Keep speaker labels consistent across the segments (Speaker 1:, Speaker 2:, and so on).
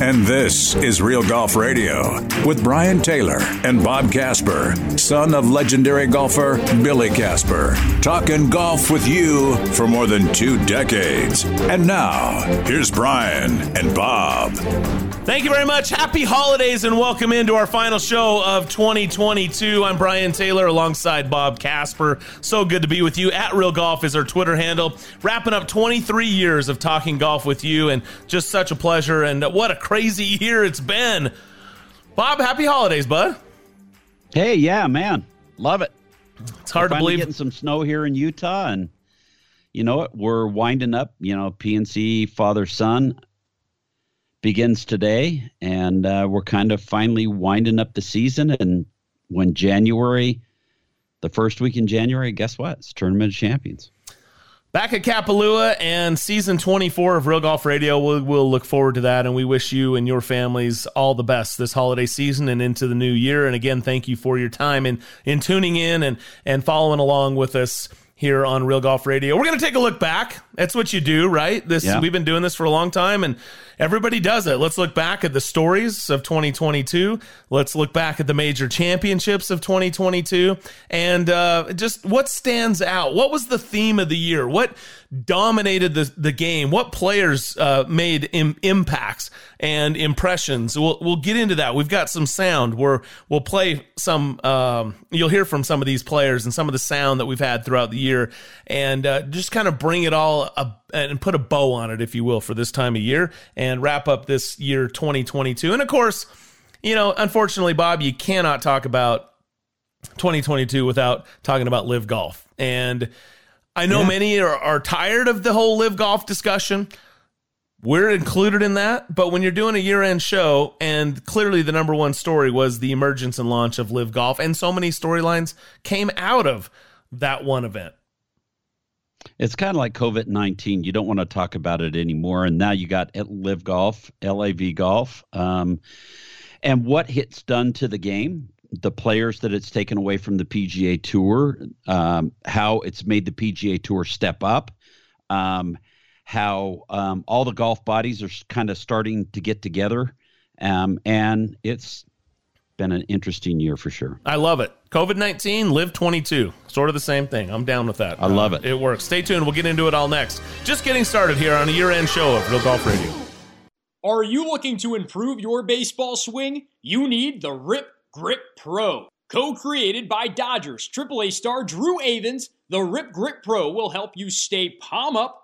Speaker 1: And this is Real Golf Radio with Brian Taylor and Bob Casper, son of legendary golfer Billy Casper, talking golf with you for more than two decades. And now, here's Brian and Bob.
Speaker 2: Thank you very much. Happy holidays and welcome into our final show of 2022. I'm Brian Taylor alongside Bob Casper. So good to be with you. At Real Golf is our Twitter handle. Wrapping up 23 years of talking golf with you and just such a pleasure. And what a crazy year it's been. Bob, happy holidays, bud.
Speaker 3: Hey, yeah, man. Love it.
Speaker 2: It's hard
Speaker 3: we're
Speaker 2: to believe.
Speaker 3: getting some snow here in Utah and you know what? We're winding up, you know, PNC father son begins today, and uh, we're kind of finally winding up the season. And when January, the first week in January, guess what? It's Tournament of Champions.
Speaker 2: Back at Kapalua and season 24 of Real Golf Radio. We'll, we'll, look forward to that, and we wish you and your families all the best this holiday season and into the new year. And again, thank you for your time and in tuning in and, and following along with us here on Real Golf Radio. We're going to take a look back. That's what you do, right? This yeah. we've been doing this for a long time and everybody does it. Let's look back at the stories of 2022. Let's look back at the major championships of 2022 and uh, just what stands out. What was the theme of the year? What dominated the, the game? What players uh, made Im- impacts and impressions? We'll, we'll get into that. We've got some sound where we'll play some, um, you'll hear from some of these players and some of the sound that we've had throughout the year and uh, just kind of bring it all a, and put a bow on it, if you will, for this time of year and wrap up this year 2022. And of course, you know, unfortunately, Bob, you cannot talk about 2022 without talking about LIV golf. And I know yeah. many are, are tired of the whole LIV golf discussion. We're included in that, but when you're doing a year-end show, and clearly the number one story was the emergence and launch of live golf, and so many storylines came out of that one event.
Speaker 3: It's kind of like COVID 19. You don't want to talk about it anymore. And now you got LIV Golf, LAV Golf. Um, and what it's done to the game, the players that it's taken away from the PGA Tour, um, how it's made the PGA Tour step up, um, how um, all the golf bodies are kind of starting to get together. Um, and it's been an interesting year for sure.
Speaker 2: I love it. COVID 19, Live 22. Sort of the same thing. I'm down with that.
Speaker 3: I love uh, it.
Speaker 2: It works. Stay tuned. We'll get into it all next. Just getting started here on a year end show of Real Golf Radio.
Speaker 4: Are you looking to improve your baseball swing? You need the Rip Grip Pro. Co created by Dodgers AAA star Drew Avans, the Rip Grip Pro will help you stay palm up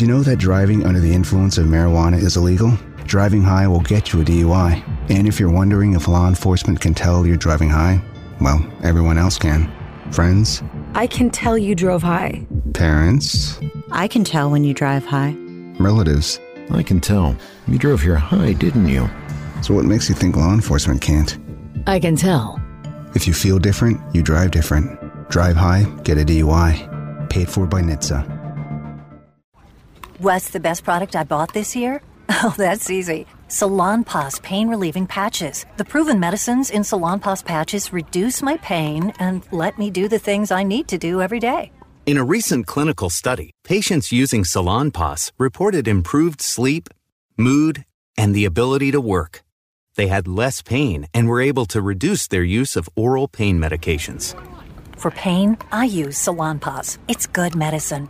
Speaker 5: Did you know that driving under the influence of marijuana is illegal? Driving high will get you a DUI. And if you're wondering if law enforcement can tell you're driving high, well, everyone else can. Friends?
Speaker 6: I can tell you drove high.
Speaker 5: Parents?
Speaker 7: I can tell when you drive high.
Speaker 5: Relatives?
Speaker 8: I can tell. You drove here high, didn't you?
Speaker 5: So what makes you think law enforcement can't?
Speaker 6: I can tell.
Speaker 5: If you feel different, you drive different. Drive high, get a DUI. Paid for by NHTSA.
Speaker 9: What's the best product I bought this year? Oh, that's easy. Salon Salonpas pain relieving patches. The proven medicines in Salon Salonpas patches reduce my pain and let me do the things I need to do every day.
Speaker 10: In a recent clinical study, patients using Salon Salonpas reported improved sleep, mood, and the ability to work. They had less pain and were able to reduce their use of oral pain medications.
Speaker 9: For pain, I use Salon Salonpas. It's good medicine.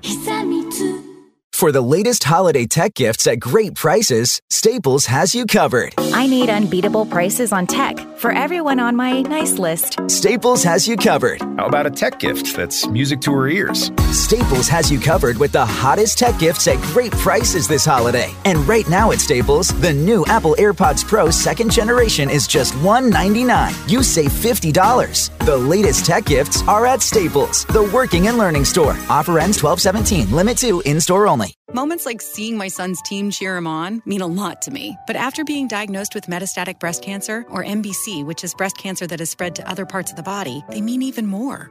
Speaker 11: For the latest holiday tech gifts at great prices, Staples has you covered.
Speaker 12: I need unbeatable prices on tech for everyone on my nice list.
Speaker 11: Staples has you covered.
Speaker 13: How about a tech gift that's music to her ears?
Speaker 11: Staples has you covered with the hottest tech gifts at great prices this holiday. And right now at Staples, the new Apple AirPods Pro second generation is just 199. You save $50. The latest tech gifts are at Staples, the working and learning store. Offer ends 1217. Limit 2 in store only.
Speaker 14: Moments like seeing my son's team cheer him on mean a lot to me. But after being diagnosed with metastatic breast cancer, or MBC, which is breast cancer that has spread to other parts of the body, they mean even more.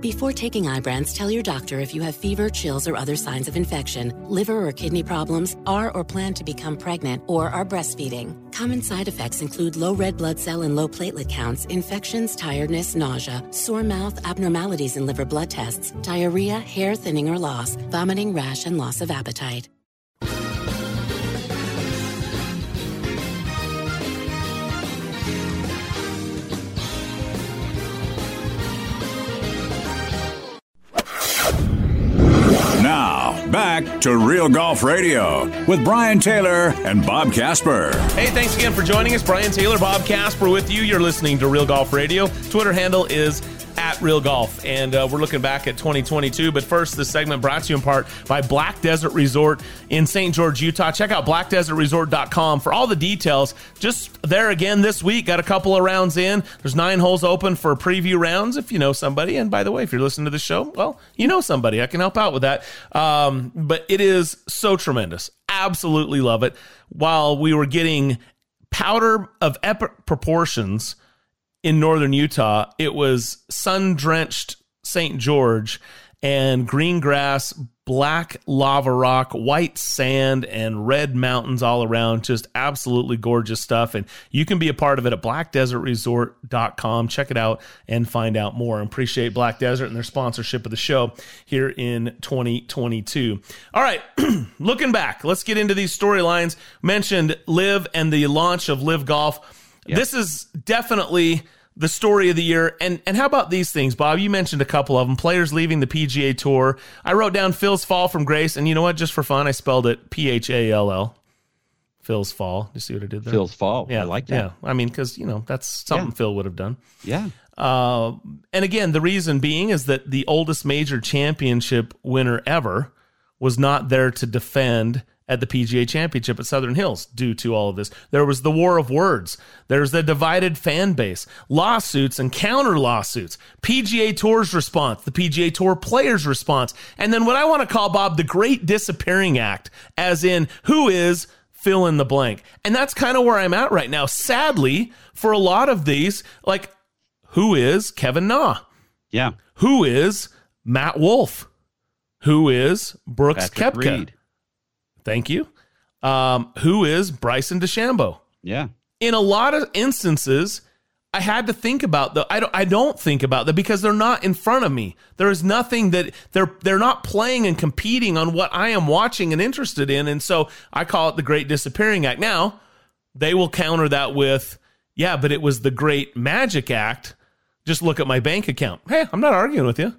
Speaker 15: Before taking Ibrance, tell your doctor if you have fever, chills, or other signs of infection, liver or kidney problems, are or plan to become pregnant, or are breastfeeding. Common side effects include low red blood cell and low platelet counts, infections, tiredness, nausea, sore mouth, abnormalities in liver blood tests, diarrhea, hair thinning or loss, vomiting, rash, and loss of appetite.
Speaker 1: To Real Golf Radio with Brian Taylor and Bob Casper.
Speaker 2: Hey, thanks again for joining us. Brian Taylor, Bob Casper with you. You're listening to Real Golf Radio. Twitter handle is Real Golf. And uh, we're looking back at 2022. But first, this segment brought to you in part by Black Desert Resort in St. George, Utah. Check out blackdesertresort.com for all the details. Just there again this week. Got a couple of rounds in. There's nine holes open for preview rounds if you know somebody. And by the way, if you're listening to the show, well, you know somebody. I can help out with that. Um, but it is so tremendous. Absolutely love it. While we were getting powder of epic proportions in northern Utah, it was sun drenched St. George and green grass, black lava rock, white sand, and red mountains all around. Just absolutely gorgeous stuff. And you can be a part of it at blackdesertresort.com. Check it out and find out more. And appreciate Black Desert and their sponsorship of the show here in 2022. All right, looking back, let's get into these storylines. Mentioned Live and the launch of Live Golf. Yep. This is definitely the story of the year. And and how about these things, Bob? You mentioned a couple of them. Players leaving the PGA Tour. I wrote down Phil's fall from grace, and you know what? Just for fun, I spelled it P H A L L. Phil's fall. You see what I did there?
Speaker 3: Phil's fall.
Speaker 2: Yeah,
Speaker 3: I like that.
Speaker 2: Yeah, I mean, because you know that's something
Speaker 3: Yeah.
Speaker 2: Phil would have done.
Speaker 3: Yeah.
Speaker 2: Uh, and again, the reason being is that the oldest major championship winner ever was not there to defend at the PGA Championship at Southern Hills due to all of this. There was the war of words. There's the divided fan base, lawsuits and counter lawsuits, PGA Tour's response, the PGA Tour players' response, and then what I want to call Bob the Great Disappearing Act, as in who is fill in the blank. And that's kind of where I'm at right now. Sadly, for a lot of these, like who is Kevin Na?
Speaker 3: Yeah.
Speaker 2: Who is Matt Wolff? Who is Brooks
Speaker 3: Patrick
Speaker 2: Koepka?
Speaker 3: Reed.
Speaker 2: Thank you. Um, who is Bryson DeChambeau?
Speaker 3: Yeah.
Speaker 2: In a lot of instances, I had to think about the I don't I don't think about that because they're not in front of me. There is nothing that they're they're not playing and competing on what I am watching and interested in. And so I call it the Great Disappearing Act. Now, they will counter that with, yeah, but it was the Great Magic Act. Just look at my bank account. Hey, I'm not arguing with you.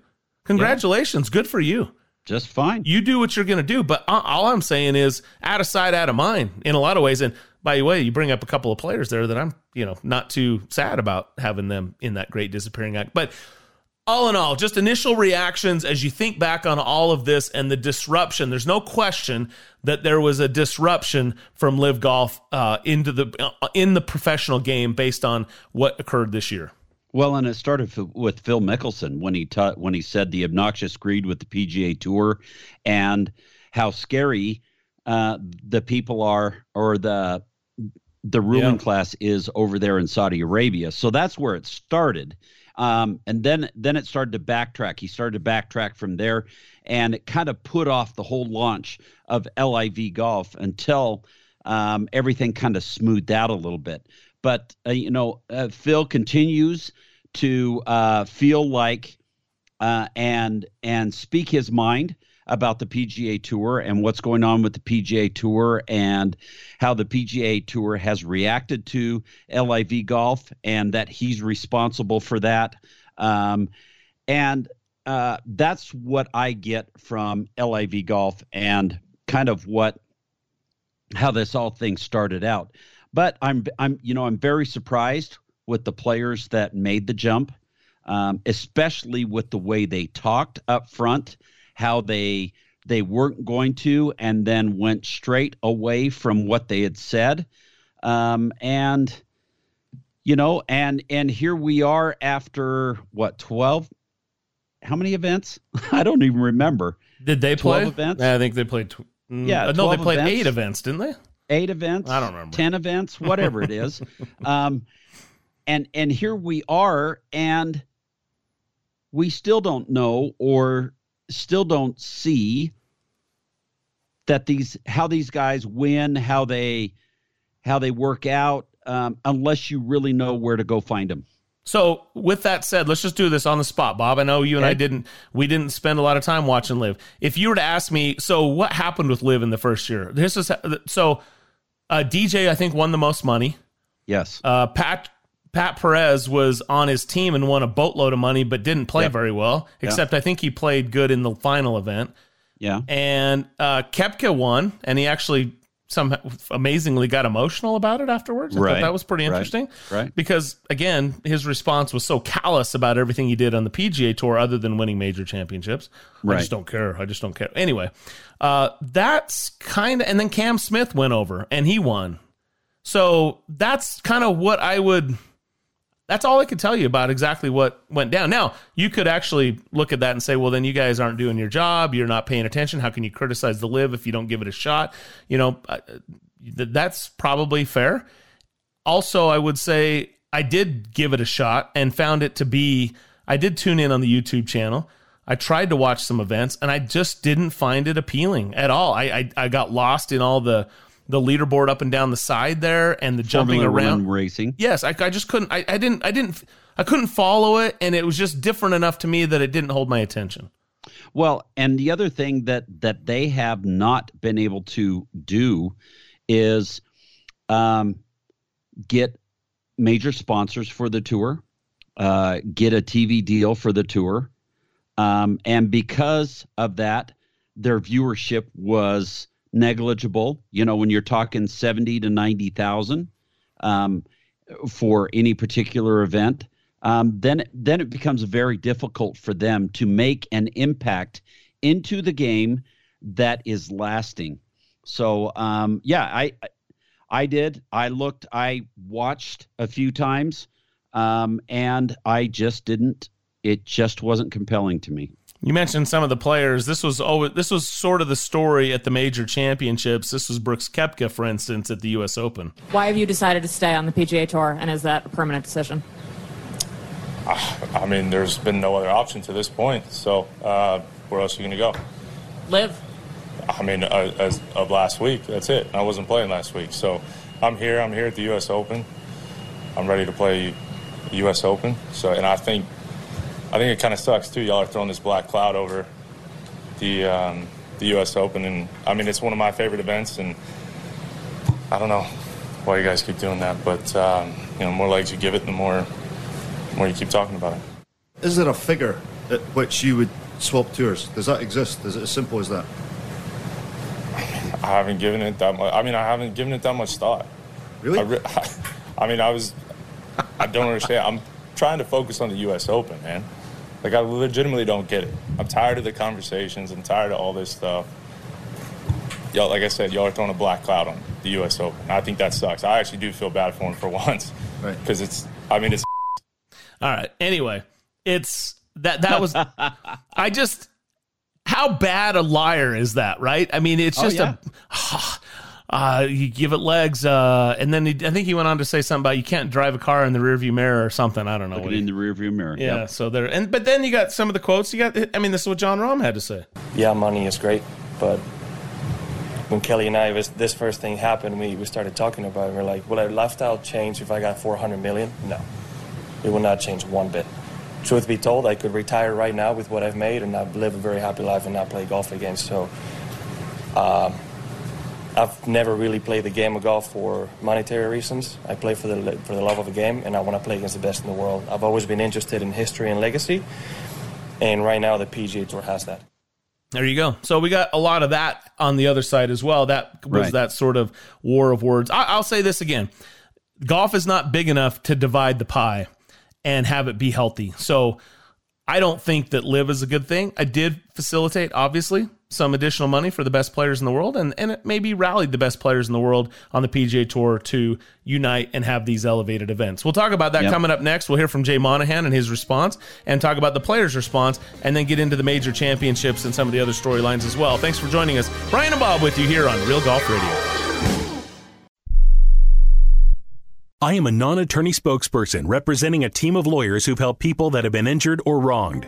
Speaker 2: Congratulations. Good for you.
Speaker 3: Just fine.
Speaker 2: You do what you're going to do. But all I'm saying is out of sight, out of mind in a lot of ways. And by the way, you bring up a couple of players there that I'm, you know, not too sad about having them in that great disappearing act. But all in all, just initial reactions as you think back on all of this and the disruption. There's no question that there was a disruption from LIV Golf uh, into the uh, in the professional game based on what occurred this year.
Speaker 3: Well, and it started with Phil Mickelson when he ta- when he said the obnoxious greed with the PGA Tour and how scary uh, the people are or the the ruling yeah. class is over there in Saudi Arabia. So that's where it started. Um, and then then it started to backtrack. He started to backtrack from there, and it kind of put off the whole launch of LIV Golf until um, everything kind of smoothed out a little bit. But uh, you know, uh, Phil continues to uh, feel like uh, and and speak his mind about the PGA Tour and what's going on with the PGA Tour and how the PGA Tour has reacted to LIV Golf and that he's responsible for that. Um, and uh, that's what I get from LIV Golf and kind of what how this all thing started out. But I'm I'm you know I'm very surprised with the players that made the jump, um, especially with the way they talked up front how they they weren't going to and then went straight away from what they had said. Um, and you know and and here we are after what 12 how many events? I don't even remember.
Speaker 2: Did they play?
Speaker 3: events?
Speaker 2: I think they played tw- mm, yeah no they played events. eight events didn't they
Speaker 3: eight events
Speaker 2: i don't remember
Speaker 3: 10 events whatever it is um, and and here we are and we still don't know or still don't see that these how these guys win, how they how they work out, um, unless you really know where to go find them.
Speaker 2: So, with that said, let's just do this on the spot, Bob. I know you and I didn't we didn't spend a lot of time watching LIV. If you were to ask me, so what happened with LIV in the first year? This is so uh, DJ, I think, won the most money.
Speaker 3: Yes.
Speaker 2: Uh, Pat Pat Perez was on his team and won a boatload of money, but didn't play yep. very well. Except yep. I think he played good in the final event.
Speaker 3: Yeah.
Speaker 2: And uh, Koepka won, and he actually some amazingly got emotional about it afterwards. I right. thought that was pretty interesting.
Speaker 3: Right. right.
Speaker 2: Because again, his response was so callous about everything he did on the PGA tour other than winning major championships. Right. I just don't care. I just don't care. Anyway, uh, that's kind of and then Cam Smith went over and he won. So that's kind of what I would that's all I could tell you about exactly what went down. Now, you could actually look at that and say, well, then you guys aren't doing your job. You're not paying attention. How can you criticize the LIV if you don't give it a shot? You know, that's probably fair. Also, I would say I did give it a shot and found it to be, I did tune in on the YouTube channel. I tried to watch some events and I just didn't find it appealing at all. I, I, I got lost in all the the leaderboard up and down the side there and the jumping
Speaker 3: Formula
Speaker 2: around
Speaker 3: racing.
Speaker 2: Yes, I, I just couldn't. I, I didn't. I didn't. I couldn't follow it, and it was just different enough to me that it didn't hold my attention.
Speaker 3: Well, and the other thing that that they have not been able to do is um, get major sponsors for the tour, uh, get a TV deal for the tour, um, and because of that, their viewership was negligible. You know, when you're talking 70 to 90,000 um, for any particular event, um, then then it becomes very difficult for them to make an impact into the game that is lasting. So um, yeah, I I did. I looked. I watched a few times, um, and I just didn't. It just wasn't compelling to me.
Speaker 2: You mentioned some of the players. This was oh, this was sort of the story at the major championships. This was Brooks Koepka, for instance, at the U.S. Open.
Speaker 16: Why have you decided to stay on the PGA Tour, and is that a permanent decision?
Speaker 17: Uh, I mean, there's been no other option to this point. So uh, where else are you going to go?
Speaker 16: LIV.
Speaker 17: I mean, uh, as of last week, that's it. I wasn't playing last week, so I'm here. I'm here at the U.S. Open. I'm ready to play U.S. Open. So, and I think I think it kind of sucks too. Y'all are throwing this black cloud over the um, the U.S. Open, and I mean it's one of my favorite events, and I don't know why you guys keep doing that, but um, you know, more legs you give it, the more more you keep talking about it.
Speaker 18: Is there a figure at which you would swap tours? Does that exist? Is it as simple as that?
Speaker 17: I haven't given it that much. I mean, I haven't given it that much thought.
Speaker 18: Really?
Speaker 17: I, re- I mean, I was. I don't understand. I'm trying to focus on the U.S. Open, man. Like I legitimately don't get it. I'm tired of the conversations. I'm tired of all this stuff. Y'all, like I said, y'all are throwing a black cloud on the U.S. Open. I think that sucks. I actually do feel bad for him for once, because it's. I mean, it's.
Speaker 2: All right. Anyway, it's that that was. I just how bad a liar is that, right? I mean, it's
Speaker 3: Oh,
Speaker 2: just
Speaker 3: yeah.
Speaker 2: a. Ah, Uh, you give it legs, uh, and then he, I think he went on to say something about you can't drive a car in the rearview mirror or something. I don't know.
Speaker 3: Looking
Speaker 2: what he-
Speaker 3: in the rearview mirror.
Speaker 2: yeah,
Speaker 3: Yep.
Speaker 2: so there, and but then you got some of the quotes. You got, I mean, this is what Jon Rahm had to say.
Speaker 19: yeah, money is great, but when Kelly and I was this first thing happened, we, we started talking about it. We're like, will our lifestyle change if I got 400 million? No, it will not change one bit. Truth be told, I could retire right now with what I've made and I've live a very happy life and not play golf again. So, um, I've never really played the game of golf for monetary reasons. I play for the for the love of the game, and I want to play against the best in the world. I've always been interested in history and legacy, and right now the PGA Tour has that.
Speaker 2: There you go. So we got a lot of that on the other side as well. That was
Speaker 19: Right.
Speaker 2: that sort of war of words. I, I'll say this again: golf is not big enough to divide the pie and have it be healthy. So I don't think that LIV is a good thing. I did facilitate, obviously, some additional money for the best players in the world, and, and it maybe rallied the best players in the world on the PGA Tour to unite and have these elevated events. We'll talk about that
Speaker 3: Yep.
Speaker 2: coming up next. We'll hear from Jay Monahan and his response, and talk about the players' response, and then get into the major championships and some of the other storylines as well. Thanks for joining us. Brian and Bob with you here on Real Golf Radio.
Speaker 20: I am a non attorney spokesperson representing a team of lawyers who've helped people that have been injured or wronged.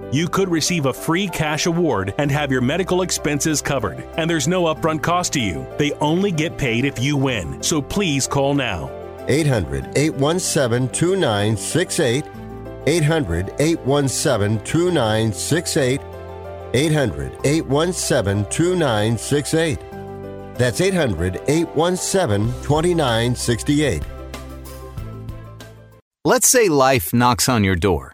Speaker 20: You could receive a free cash award and have your medical expenses covered. And there's no upfront cost to you. They only get paid if you win. So please call now.
Speaker 21: 800 817 2968. 800 817 2968. 800 817 2968. That's 800 817 2968.
Speaker 22: Let's say life knocks on your door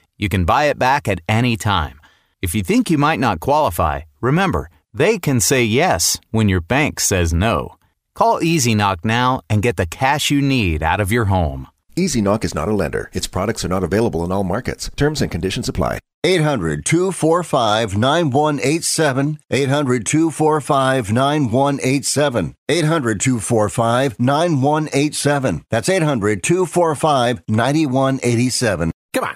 Speaker 22: you can buy it back at any time. If you think you might not qualify, remember, they can say yes when your bank says no. Call Easy Knock now and get the cash you need out of your home.
Speaker 18: Easy Knock is not a lender. Its products are not available in all markets. Terms and conditions apply.
Speaker 21: 800 245 9187. 800 245 9187. 800 245 9187. That's 800 245 9187.
Speaker 23: Come on,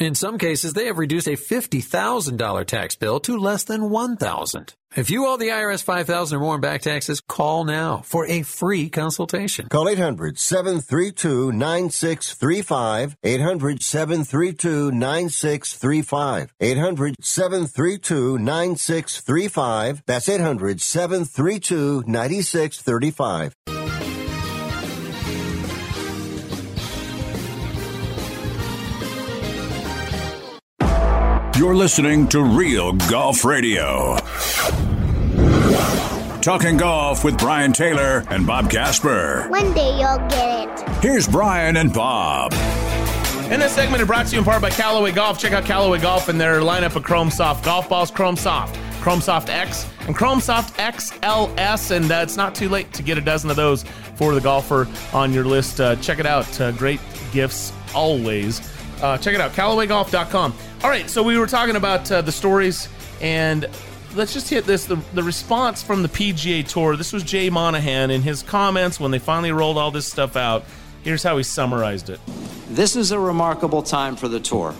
Speaker 23: In some cases, they have reduced a $50,000 tax bill to less than 1,000. If you owe the IRS 5,000 or more in back taxes, call now for a free consultation.
Speaker 21: Call 800 732 9635. 800 732 9635. 800 732 9635. That's 800
Speaker 1: You're listening to Real Golf Radio. Talking golf with Brian Taylor and Bob Casper.
Speaker 24: One day you'll get it.
Speaker 1: Here's Brian and Bob.
Speaker 2: And this segment is brought to you in part by Callaway Golf. Check out Callaway Golf and their lineup of Chrome Soft golf balls, Chrome Soft, Chrome Soft X, and Chrome Soft XLS. And uh, it's not too late to get a dozen of those for the golfer on your list. Uh, check it out. Uh, great gifts always. Uh, check it out, CallawayGolf.com. All right, so we were talking about uh, the stories, and let's just hit this the, the response from the PGA Tour. This was Jay Monahan in his comments when they finally rolled all this stuff out. Here's how he summarized it.
Speaker 25: This is a remarkable time for the tour.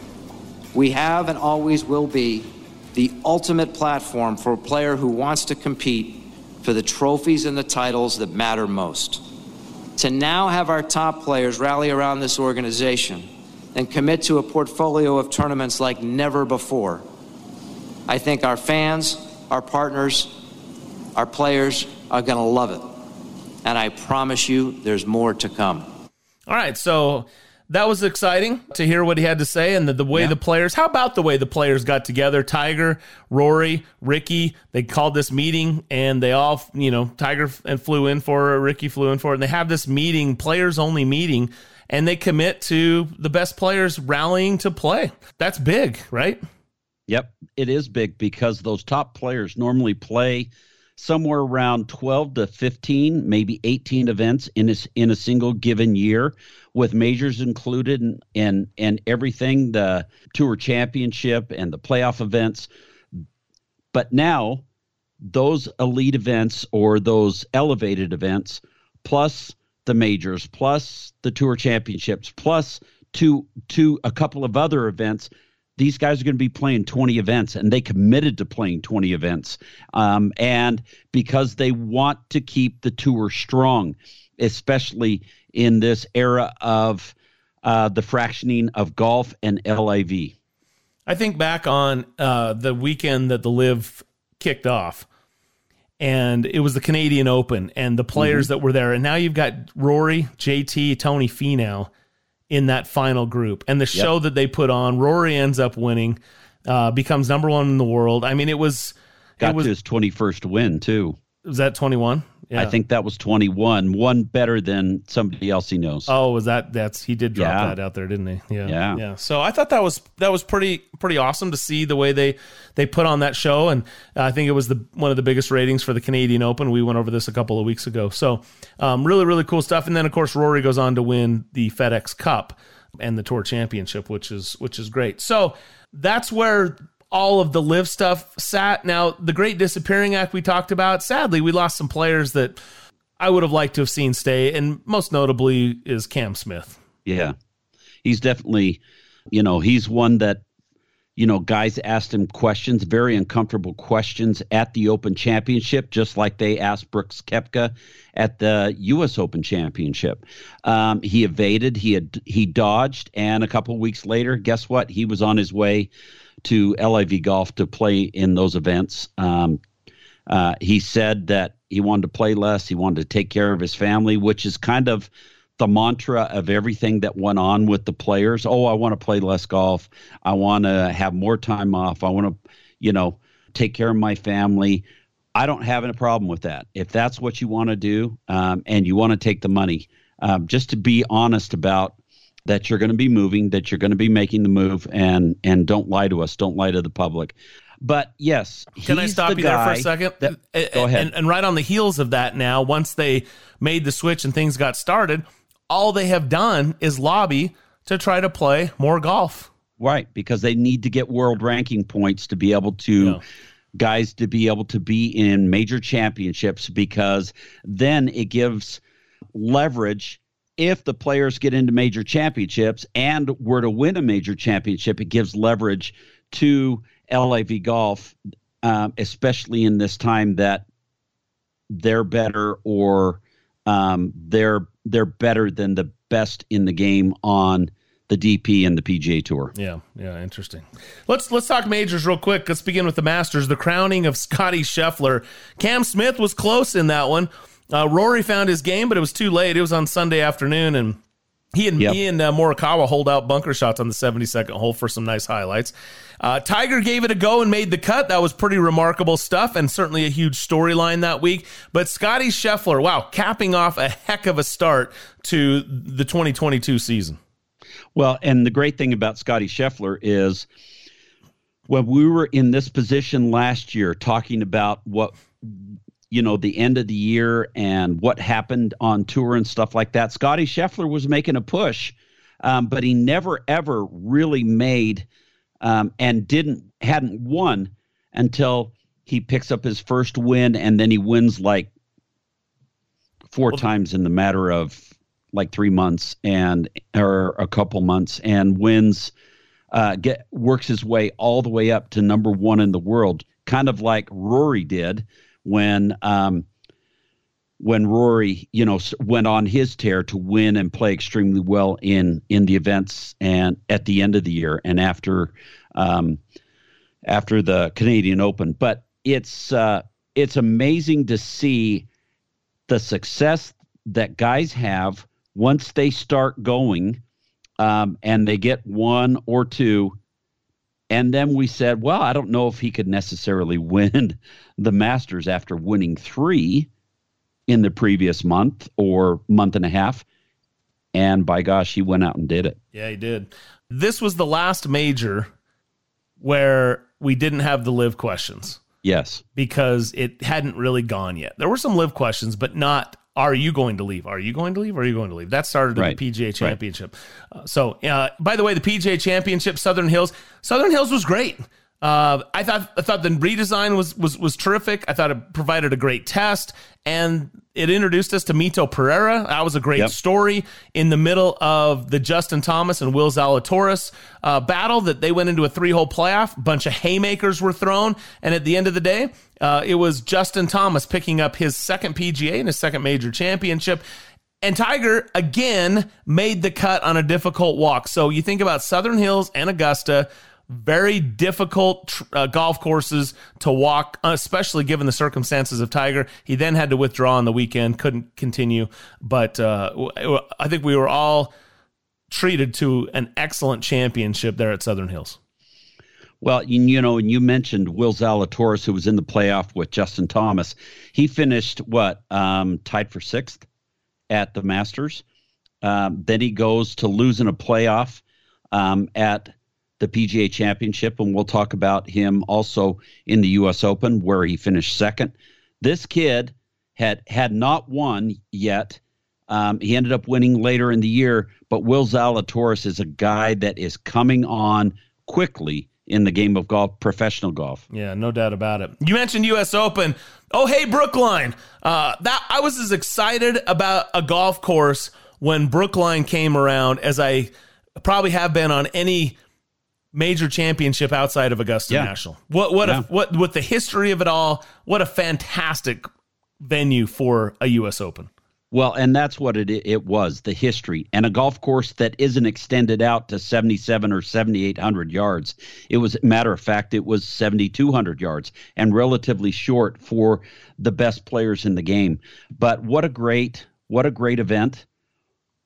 Speaker 25: We have and always will be the ultimate platform for a player who wants to compete for the trophies and the titles that matter most. To now have our top players rally around this organization and commit to a portfolio of tournaments like never before, I think our fans, our partners, our players are going to love it. And I promise you, there's more to come.
Speaker 2: All right, so that was exciting to hear what he had to say and the, the way yeah. the players how about the way the players got together tiger rory rickie they called this meeting and they all you know tiger and flew in for it rickie flew in for it and they have this meeting players only meeting and they commit to the best players rallying to play that's big right
Speaker 3: yep it is big because those top players normally play somewhere around 12 to 15, maybe 18 events in a, in a single given year, with majors included and, and, and everything the tour championship and the playoff events. But now, those elite events or those elevated events, plus the majors, plus the tour championships, plus two, two a couple of other events these guys are going to be playing 20 events and they committed to playing 20 events um, and because they want to keep the tour strong especially in this era of uh, the fractioning of golf and LIV
Speaker 2: i think back on uh, the weekend that the LIV kicked off and it was the canadian open and the players mm-hmm. that were there and now you've got rory jt tony finau in that final group. And the show that they put on, Rory ends up winning, uh, becomes number one in the world. I mean, it was.
Speaker 3: Got
Speaker 2: it was,
Speaker 3: to his 21st win, too.
Speaker 2: Was that 21?
Speaker 3: Yeah. I think that was 21, one better than somebody else he knows.
Speaker 2: Oh, was that that's he did drop yeah. that out there, didn't he? Yeah. Yeah. Yeah. So I thought that was that was pretty pretty awesome to see the way they they put on that show and I think it was the one of the biggest ratings for the Canadian Open. We went over this a couple of weeks ago. So, um, really really cool stuff and then of course Rory goes on to win the FedEx Cup and the Tour Championship, which is which is great. So, that's where all of the LIV stuff sat. Now, the Great Disappearing Act we talked about, sadly, we lost some players that I would have liked to have seen stay, and most notably is Cam Smith.
Speaker 3: Yeah. He's definitely, you know, he's one that, you know, guys asked him questions, very uncomfortable questions at the Open Championship, just like they asked Brooks Koepka at the U.S. Open Championship. Um, he evaded, he had he dodged, and a couple weeks later, guess what? He was on his way to LIV Golf to play in those events. Um, uh, he said that he wanted to play less. He wanted to take care of his family, which is kind of the mantra of everything that went on with the players. Oh, I want to play less golf. I want to have more time off. I want to, you know, take care of my family. I don't have any problem with that. If that's what you want to do um, and you want to take the money, um, just to be honest about that you're going to be moving, that you're going to be making the move, and and don't lie to us, don't lie to the public. But yes,
Speaker 2: can I stop
Speaker 3: the
Speaker 2: you there for a second?
Speaker 3: That, go ahead.
Speaker 2: And, and right on the heels of that, now once they made the switch and things got started, all they have done is lobby to try to play more golf.
Speaker 3: Right, because they need to get world ranking points to be able to. Yeah guys to be able to be in major championships because then it gives leverage if the players get into major championships and were to win a major championship, it gives leverage to LAV Golf, um, especially in this time that they're better or um, they're they're better than the best in the game on the DP and the PGA Tour.
Speaker 2: Yeah, yeah, interesting. Let's let's talk majors real quick. Let's begin with the Masters. The crowning of Scotty Scheffler. Cam Smith was close in that one. Uh, Rory found his game, but it was too late. It was on Sunday afternoon, and he and yep. he and uh, Morikawa hold out bunker shots on the 72nd hole for some nice highlights. Uh, Tiger gave it a go and made the cut. That was pretty remarkable stuff, and certainly a huge storyline that week. But Scotty Scheffler, wow, capping off a heck of a start to the 2022 season.
Speaker 3: Well, and the great thing about Scotty Scheffler is when we were in this position last year talking about what you know the end of the year and what happened on tour and stuff like that. Scotty scheffler was making a push um, but he never ever really made um, and didn't hadn't won until he picks up his first win and then he wins like four well, times in the matter of like three months and or a couple months and wins uh, get works his way all the way up to number one in the world kind of like rory did when um, when Rory, you know, went on his tear to win and play extremely well in in the events and at the end of the year and after um, after the Canadian Open. But it's uh, it's amazing to see the success that guys have once they start going um, and they get one or two and then we said, well, I don't know if he could necessarily win the Masters after winning three in the previous month or month and a half. And by gosh, he went out and did it.
Speaker 2: Yeah, he did. This was the last major where we didn't have the LIV questions.
Speaker 3: Yes.
Speaker 2: Because it hadn't really gone yet. There were some LIV questions, but not are you going to leave? Are you going to leave? Are you going to leave? That started right. the PGA Championship. Right. Uh, so, uh, by the way, the PGA Championship, Southern Hills, Southern Hills was great. Uh, I thought I thought the redesign was was was terrific. I thought it provided a great test, and it introduced us to Mito Pereira. That was a great yep. story in the middle of the Justin Thomas and Will Zalatoris uh, battle. That they went into a three hole playoff. A bunch of haymakers were thrown, and at the end of the day, uh, it was Justin Thomas picking up his second PGA and his second major championship. And Tiger again made the cut on a difficult walk. So you think about Southern Hills and Augusta very difficult uh, golf courses to walk, especially given the circumstances of Tiger. He then had to withdraw on the weekend, couldn't continue. But uh, I think we were all treated to an excellent championship there at Southern Hills.
Speaker 3: Well, you know, and you mentioned Will Zalatoris, who was in the playoff with Justin Thomas. He finished what um, tied for sixth at the Masters. Um, then he goes to losing a playoff um, at the PGA Championship, and we'll talk about him also in the U.S. Open, where he finished second. This kid had had not won yet. Um, he ended up winning later in the year, but Will Zalatoris is a guy that is coming on quickly in the game of golf, professional golf.
Speaker 2: Yeah, no doubt about it. You mentioned U.S. Open. Oh, hey, Brookline. Uh, that I was as excited about a golf course when Brookline came around as I probably have been on any major championship outside of Augusta yeah. National. What what yeah. a, what with the history of it all, what a fantastic venue for a US Open.
Speaker 3: Well, and that's what it it was, the history. And a golf course that isn't extended out to 77 or 7800 yards. It was matter of fact it was 7200 yards and relatively short for the best players in the game. But what a great what a great event.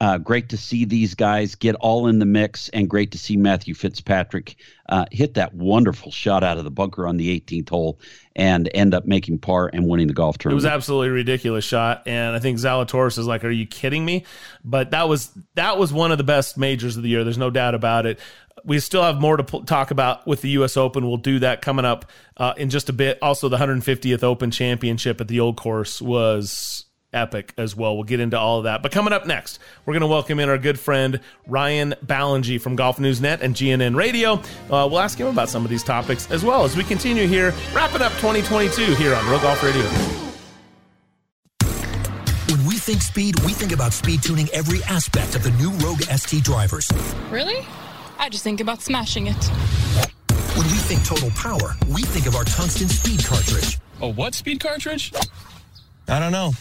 Speaker 3: Uh, great to see these guys get all in the mix, and great to see Matthew Fitzpatrick uh, hit that wonderful shot out of the bunker on the 18th hole and end up making par and winning the golf tournament.
Speaker 2: It was absolutely ridiculous shot, and I think Zalatoris is like, "Are you kidding me?" But that was that was one of the best majors of the year. There's no doubt about it. We still have more to talk about with the U.S. Open. We'll do that coming up uh, in just a bit. Also, the 150th Open Championship at the Old Course was epic as well. We'll get into all of that. But coming up next, we're going to welcome in our good friend Ryan Ballengee from Golf News Net and GNN Radio. Uh, we'll ask him about some of these topics as well as we continue here, wrapping up 2022 here on Real Golf Radio.
Speaker 26: When we think speed, we think about speed tuning every aspect of the new Rogue ST drivers.
Speaker 27: Really? I just think about smashing it.
Speaker 26: When we think total power, we think of our tungsten speed cartridge.
Speaker 27: A what speed cartridge?
Speaker 28: I don't know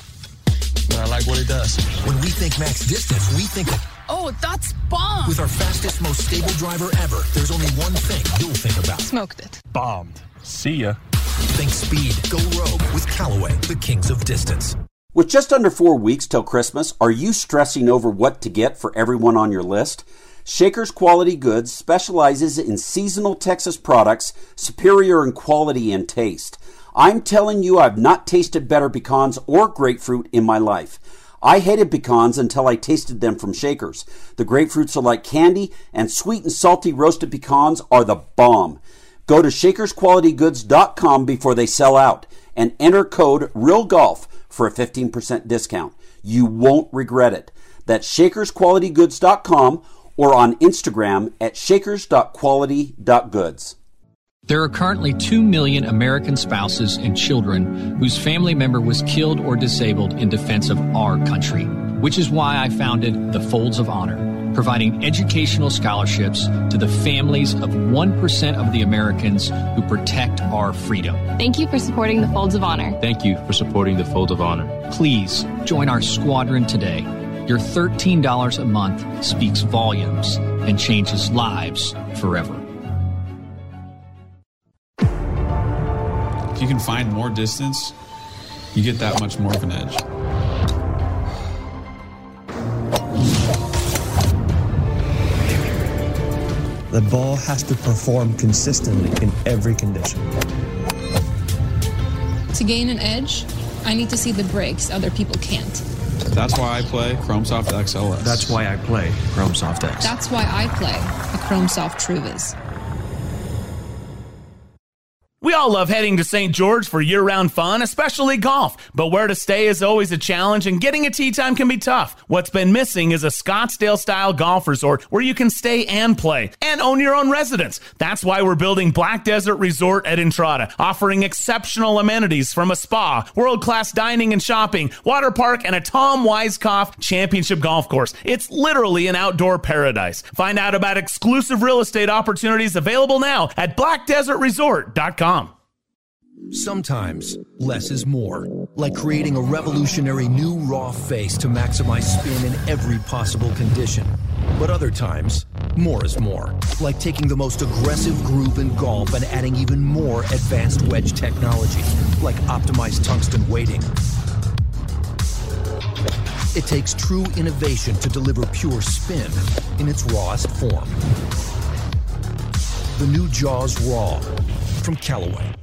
Speaker 28: but I like what it does.
Speaker 26: When we think max distance, we think of.
Speaker 27: Oh, that's bomb!
Speaker 26: With our fastest, most stable driver ever, there's only one thing you'll think about.
Speaker 27: Smoked it.
Speaker 28: Bombed. See ya.
Speaker 26: Think speed. Go rogue with Callaway, the kings of distance.
Speaker 29: With just under four weeks till Christmas, are you stressing over what to get for everyone on your list? Shakers Quality Goods specializes in seasonal Texas products superior in quality and taste. I'm telling you, I've not tasted better pecans or grapefruit in my life. I hated pecans until I tasted them from Shakers. The grapefruits are like candy, and sweet and salty roasted pecans are the bomb. Go to shakersqualitygoods.com before they sell out and enter code REALGOLF for a 15% discount. You won't regret it. That's shakersqualitygoods.com or on Instagram at shakers.quality.goods.
Speaker 30: There are currently 2 million American spouses and children whose family member was killed or disabled in defense of our country, which is why I founded the Folds of Honor, providing educational scholarships to the families of 1% of the Americans who protect our freedom.
Speaker 31: Thank you for supporting the Folds of Honor.
Speaker 32: Thank you for supporting the Folds of Honor.
Speaker 30: Please join our squadron today. Your $13 a month speaks volumes and changes lives forever.
Speaker 32: If you can find more distance, you get that much more of an edge.
Speaker 33: The ball has to perform consistently in every condition.
Speaker 31: To gain an edge, I need to see the breaks other people can't.
Speaker 32: That's why I play ChromeSoft XLS.
Speaker 33: That's why I play ChromeSoft X.
Speaker 31: That's why I play the Chromesoft TruVis.
Speaker 2: We all love heading to St. George for year round fun, especially golf. But where to stay is always a challenge, and getting a tee time can be tough. What's been missing is a Scottsdale style golf resort where you can stay and play and own your own residence. That's why we're building Black Desert Resort at Entrada, offering exceptional amenities from a spa, world class dining and shopping, water park, and a Tom Weiskopf championship golf course. It's literally an outdoor paradise. Find out about exclusive real estate opportunities available now at blackdesertresort.com.
Speaker 26: Sometimes less is more, like creating a revolutionary new raw face to maximize spin in every possible condition. But other times, more is more, like taking the most aggressive groove in golf and adding even more advanced wedge technology, like optimized tungsten weighting. It takes true innovation to deliver pure spin in its rawest form. The new Jaws Raw from Callaway.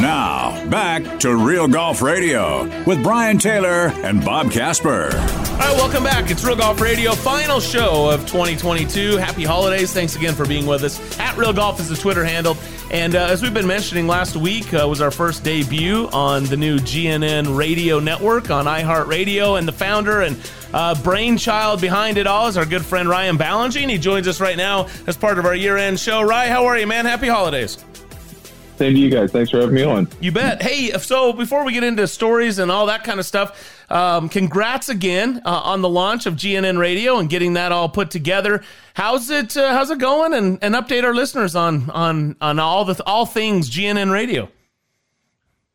Speaker 1: Now, back to Real Golf Radio with Brian Taylor and Bob Casper.
Speaker 2: All right, welcome back. It's Real Golf Radio, final show of 2022. Happy holidays. Thanks again for being with us. At Real Golf is the Twitter handle. And uh, as we've been mentioning, last week uh, was our first debut on the new GNN radio network on iHeartRadio. And the founder and uh, brainchild behind it all is our good friend Ryan Ballengee. He joins us right now as part of our year end show. Ryan, how are you, man? Happy holidays.
Speaker 34: Same to you guys. Thanks for having me on.
Speaker 2: You bet. Hey, so before we get into stories and all that kind of stuff, um, congrats again uh, on the launch of GNN Radio and getting that all put together. How's it? Uh, how's it going? And, and update our listeners on on on all the all things GNN Radio.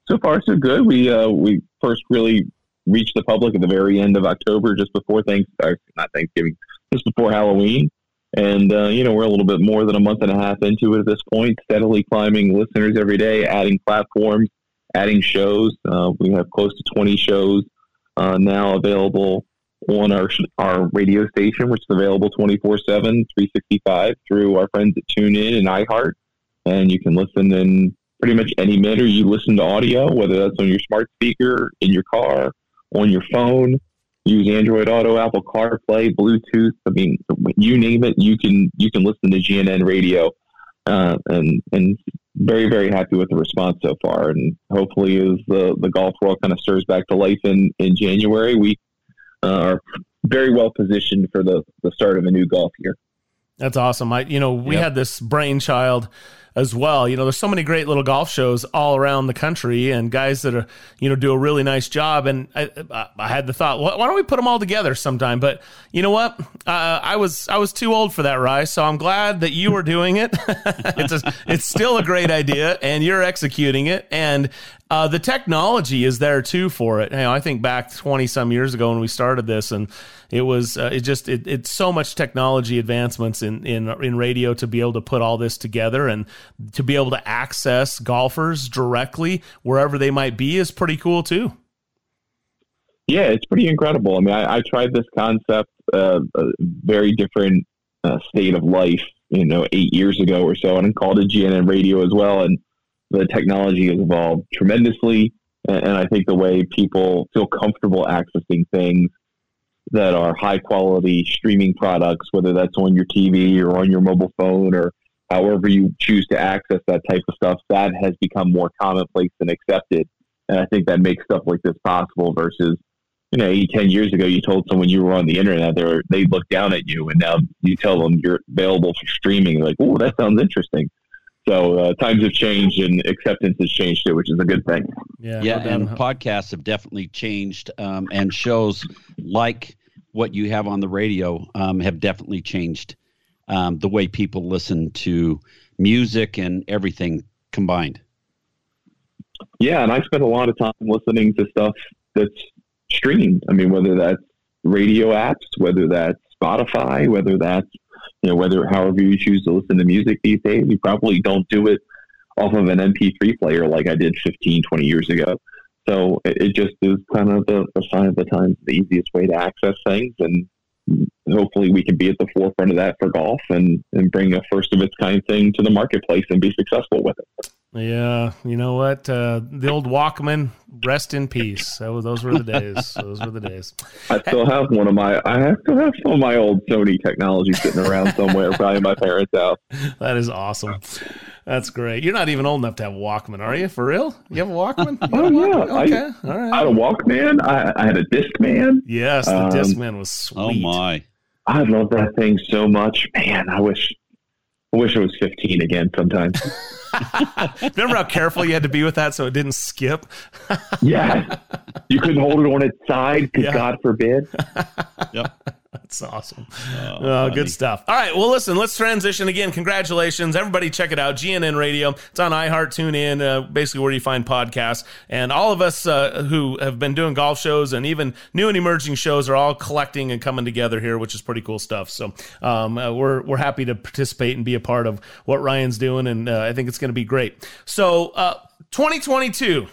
Speaker 34: So far, so good. We uh, we first really reached the public at the very end of October, just before thanks uh, not Thanksgiving, just before Halloween. And, uh, you know, we're a little bit more than a month and a half into it at this point, steadily climbing listeners every day, adding platforms, adding shows. Uh, we have close to 20 shows uh, now available on our our radio station, which is available 24 7, 365 through our friends at TuneIn and iHeart. And you can listen in pretty much any manner you listen to audio, whether that's on your smart speaker, in your car, on your phone use Android Auto, Apple CarPlay, Bluetooth. I mean, you name it, you can you can listen to GNN radio, uh, and and very very happy with the response so far. And hopefully, as the the golf world kind of stirs back to life in in January, we uh, are very well positioned for the the start of a new golf year.
Speaker 2: That's awesome. I you know we yep. had this brainchild as well. You know, there's so many great little golf shows all around the country, and guys that are you know do a really nice job. And I, I had the thought, why don't we put them all together sometime? But you know what? Uh, I was I was too old for that, Rye. So I'm glad that you were doing it. it's a, it's still a great idea, and you're executing it. And uh, the technology is there too for it. You know, I think back 20 some years ago when we started this, and it was uh, it just it, it's so much technology advancements in, in in radio to be able to put all this together and to be able to access golfers directly wherever they might be is pretty cool too.
Speaker 34: Yeah, it's pretty incredible. I mean, I, I tried this concept, uh, a very different uh, state of life, you know, eight years ago or so, and called it GNN Radio as well. And the technology has evolved tremendously. And, I think the way people feel comfortable accessing things that are high quality streaming products, whether that's on your TV or on your mobile phone or however you choose to access that type of stuff, that has become more commonplace and accepted. And I think that makes stuff like this possible versus, you know, eight, 10 years ago, you told someone you were on the internet, they were, they look down at you and now you tell them you're available for streaming. Like, oh, that sounds interesting. So uh, times have changed and acceptance has changed too, which is a good thing.
Speaker 3: Yeah, yeah, and podcasts have definitely changed, um, and shows like what you have on the radio um, have definitely changed um, the way people listen to music and everything combined.
Speaker 34: Yeah, and I spend a lot of time listening to stuff that's streamed. I mean, whether that's radio apps, whether that's Spotify, whether that's you know whether however you choose to listen to music these days, you probably don't do it off of an MP3 player like I did 15, 20 years ago. So it, it just is kind of the, the sign of the times, the easiest way to access things, and hopefully we can be at the forefront of that for golf and, and bring a first of its kind thing to the marketplace and be successful with it.
Speaker 2: Yeah, you know what? Uh, the old Walkman, rest in peace. Was, those were the days. those were the days.
Speaker 34: I still have one of my. I still have some of my old Sony technology sitting around somewhere, probably in my parents' house.
Speaker 2: That is awesome. That's great. You're not even old enough to have a Walkman, are you? For real? You have a Walkman?
Speaker 34: oh
Speaker 2: yeah.
Speaker 34: Okay. I, All right. I had a Walkman. I, I had a Discman.
Speaker 2: Yes, the um, Discman was sweet. Oh
Speaker 3: my!
Speaker 34: I love that thing so much, man. I wish, I wish I was 15 again. Sometimes.
Speaker 2: Remember how careful you had to be with that so it didn't skip?
Speaker 34: yeah. You couldn't hold it on its side because yeah. God forbid.
Speaker 2: yep. That's awesome. Oh, oh good stuff. All right. Well, listen, let's transition again. Congratulations. Everybody check it out. GNN Radio. It's on iHeart, TuneIn, uh, basically where you find podcasts. And all of us uh, who have been doing golf shows and even new and emerging shows are all collecting and coming together here, which is pretty cool stuff. So um, uh, we're, we're happy to participate and be a part of what Ryan's doing. And uh, I think it's going to be great. So uh, 2022.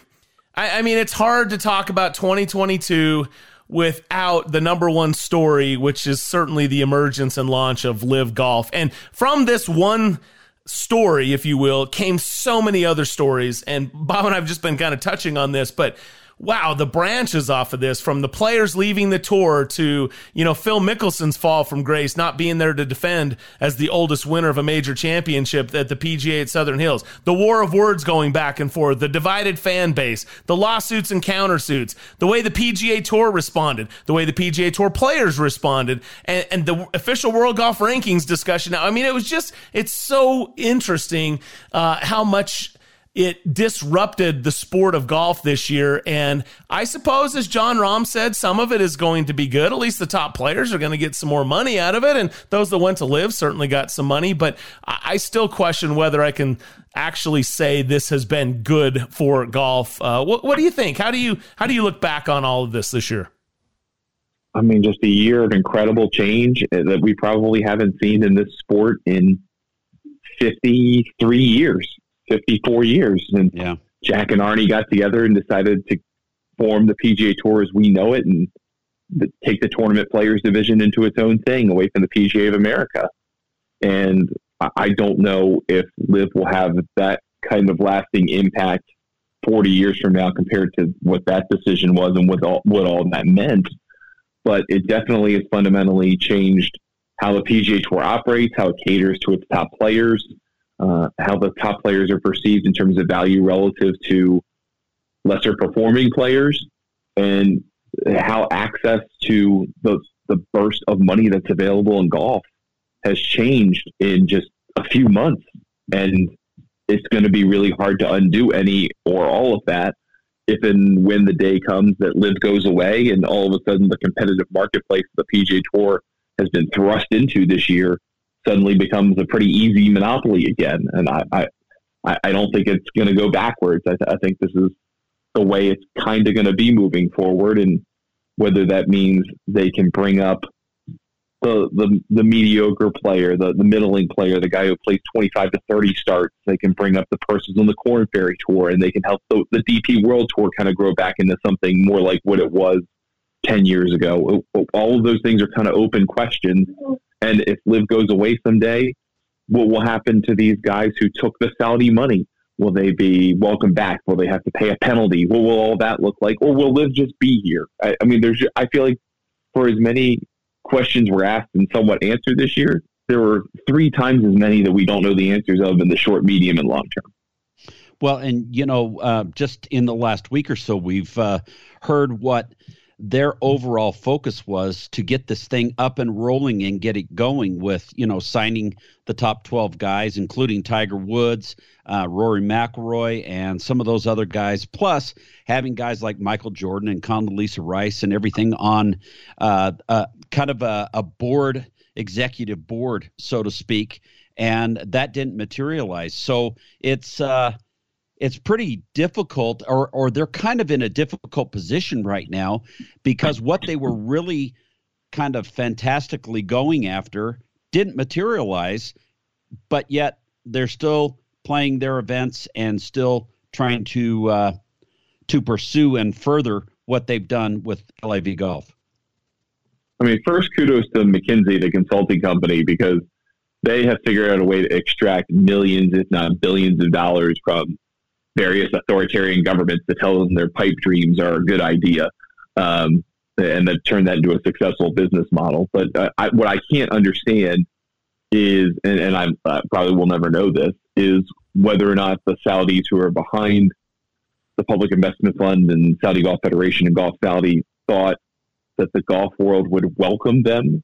Speaker 2: I, I mean, it's hard to talk about 2022 without the number one story, which is certainly the emergence and launch of LIV Golf. And from this one story, if you will, came so many other stories. And Bob and I have just been kind of touching on this, but wow, the branches off of this from the players leaving the tour to, you know, Phil Mickelson's fall from grace, not being there to defend as the oldest winner of a major championship at the PGA at Southern Hills, the war of words going back and forth, the divided fan base, the lawsuits and countersuits, the way the PGA Tour responded, the way the PGA Tour players responded, and, and the official World Golf Rankings discussion. I mean, it was just, it's so interesting uh, how much it disrupted the sport of golf this year. And I suppose, as Jon Rahm said, some of it is going to be good. At least the top players are going to get some more money out of it. And those that went to LIV certainly got some money. But I still question whether I can actually say this has been good for golf. Uh, what, what do you think? How do you how do you look back on all of this this year?
Speaker 34: I mean, just a year of incredible change that we probably haven't seen in this sport in 53 years. 54 years. And
Speaker 3: yeah.
Speaker 34: Jack and Arnie got together and decided to form the PGA Tour as we know it and take the tournament players division into its own thing away from the PGA of America. And I don't know if LIV will have that kind of lasting impact 40 years from now compared to what that decision was and what all, what all that meant. But it definitely has fundamentally changed how the PGA Tour operates, how it caters to its top players, uh, how the top players are perceived in terms of value relative to lesser performing players, and how access to the the burst of money that's available in golf has changed in just a few months, and it's going to be really hard to undo any or all of that if and when the day comes that LIV goes away and all of a sudden the competitive marketplace the PGA Tour has been thrust into this year suddenly becomes a pretty easy monopoly again. And I, I, I don't think it's going to go backwards. I, I think this is the way it's kind of going to be moving forward. And whether that means they can bring up the, the, the mediocre player, the, the middling player, the guy who plays 25 to 30 starts, they can bring up the persons on the Korn Ferry Tour and they can help the, the DP World Tour kind of grow back into something more like what it was 10 years ago. All of those things are kind of open questions and if LIV goes away someday, what will happen to these guys who took the Saudi money? Will they be welcome back? Will they have to pay a penalty? What will all that look like? Or will LIV just be here? I, I mean, there's. I feel like for as many questions were asked and somewhat answered this year, there were three times as many that we don't know the answers of in the short, medium, and long term.
Speaker 3: Well, and you know, uh, just in the last week or so, we've uh, heard what their overall focus was to get this thing up and rolling and get it going with you know signing the top 12 guys including tiger woods uh, rory mcilroy and some of those other guys plus having guys like michael jordan and condoleezza rice and everything on uh, uh, kind of a, a board executive board so to speak and that didn't materialize. So it's uh it's pretty difficult or or they're kind of in a difficult position right now because what they were really kind of fantastically going after didn't materialize but yet they're still playing their events and still trying to uh, to pursue and further what they've done with LIV Golf.
Speaker 34: I mean, first kudos to McKinsey, the consulting company, because they have figured out a way to extract millions, if not billions, of dollars from various authoritarian governments to tell them their pipe dreams are a good idea, um, and then turn that into a successful business model. But uh, I, what I can't understand is, and, and I uh, probably will never know this, is whether or not the Saudis who are behind the Public Investment Fund and Saudi Golf Federation and Golf Saudi thought that the golf world would welcome them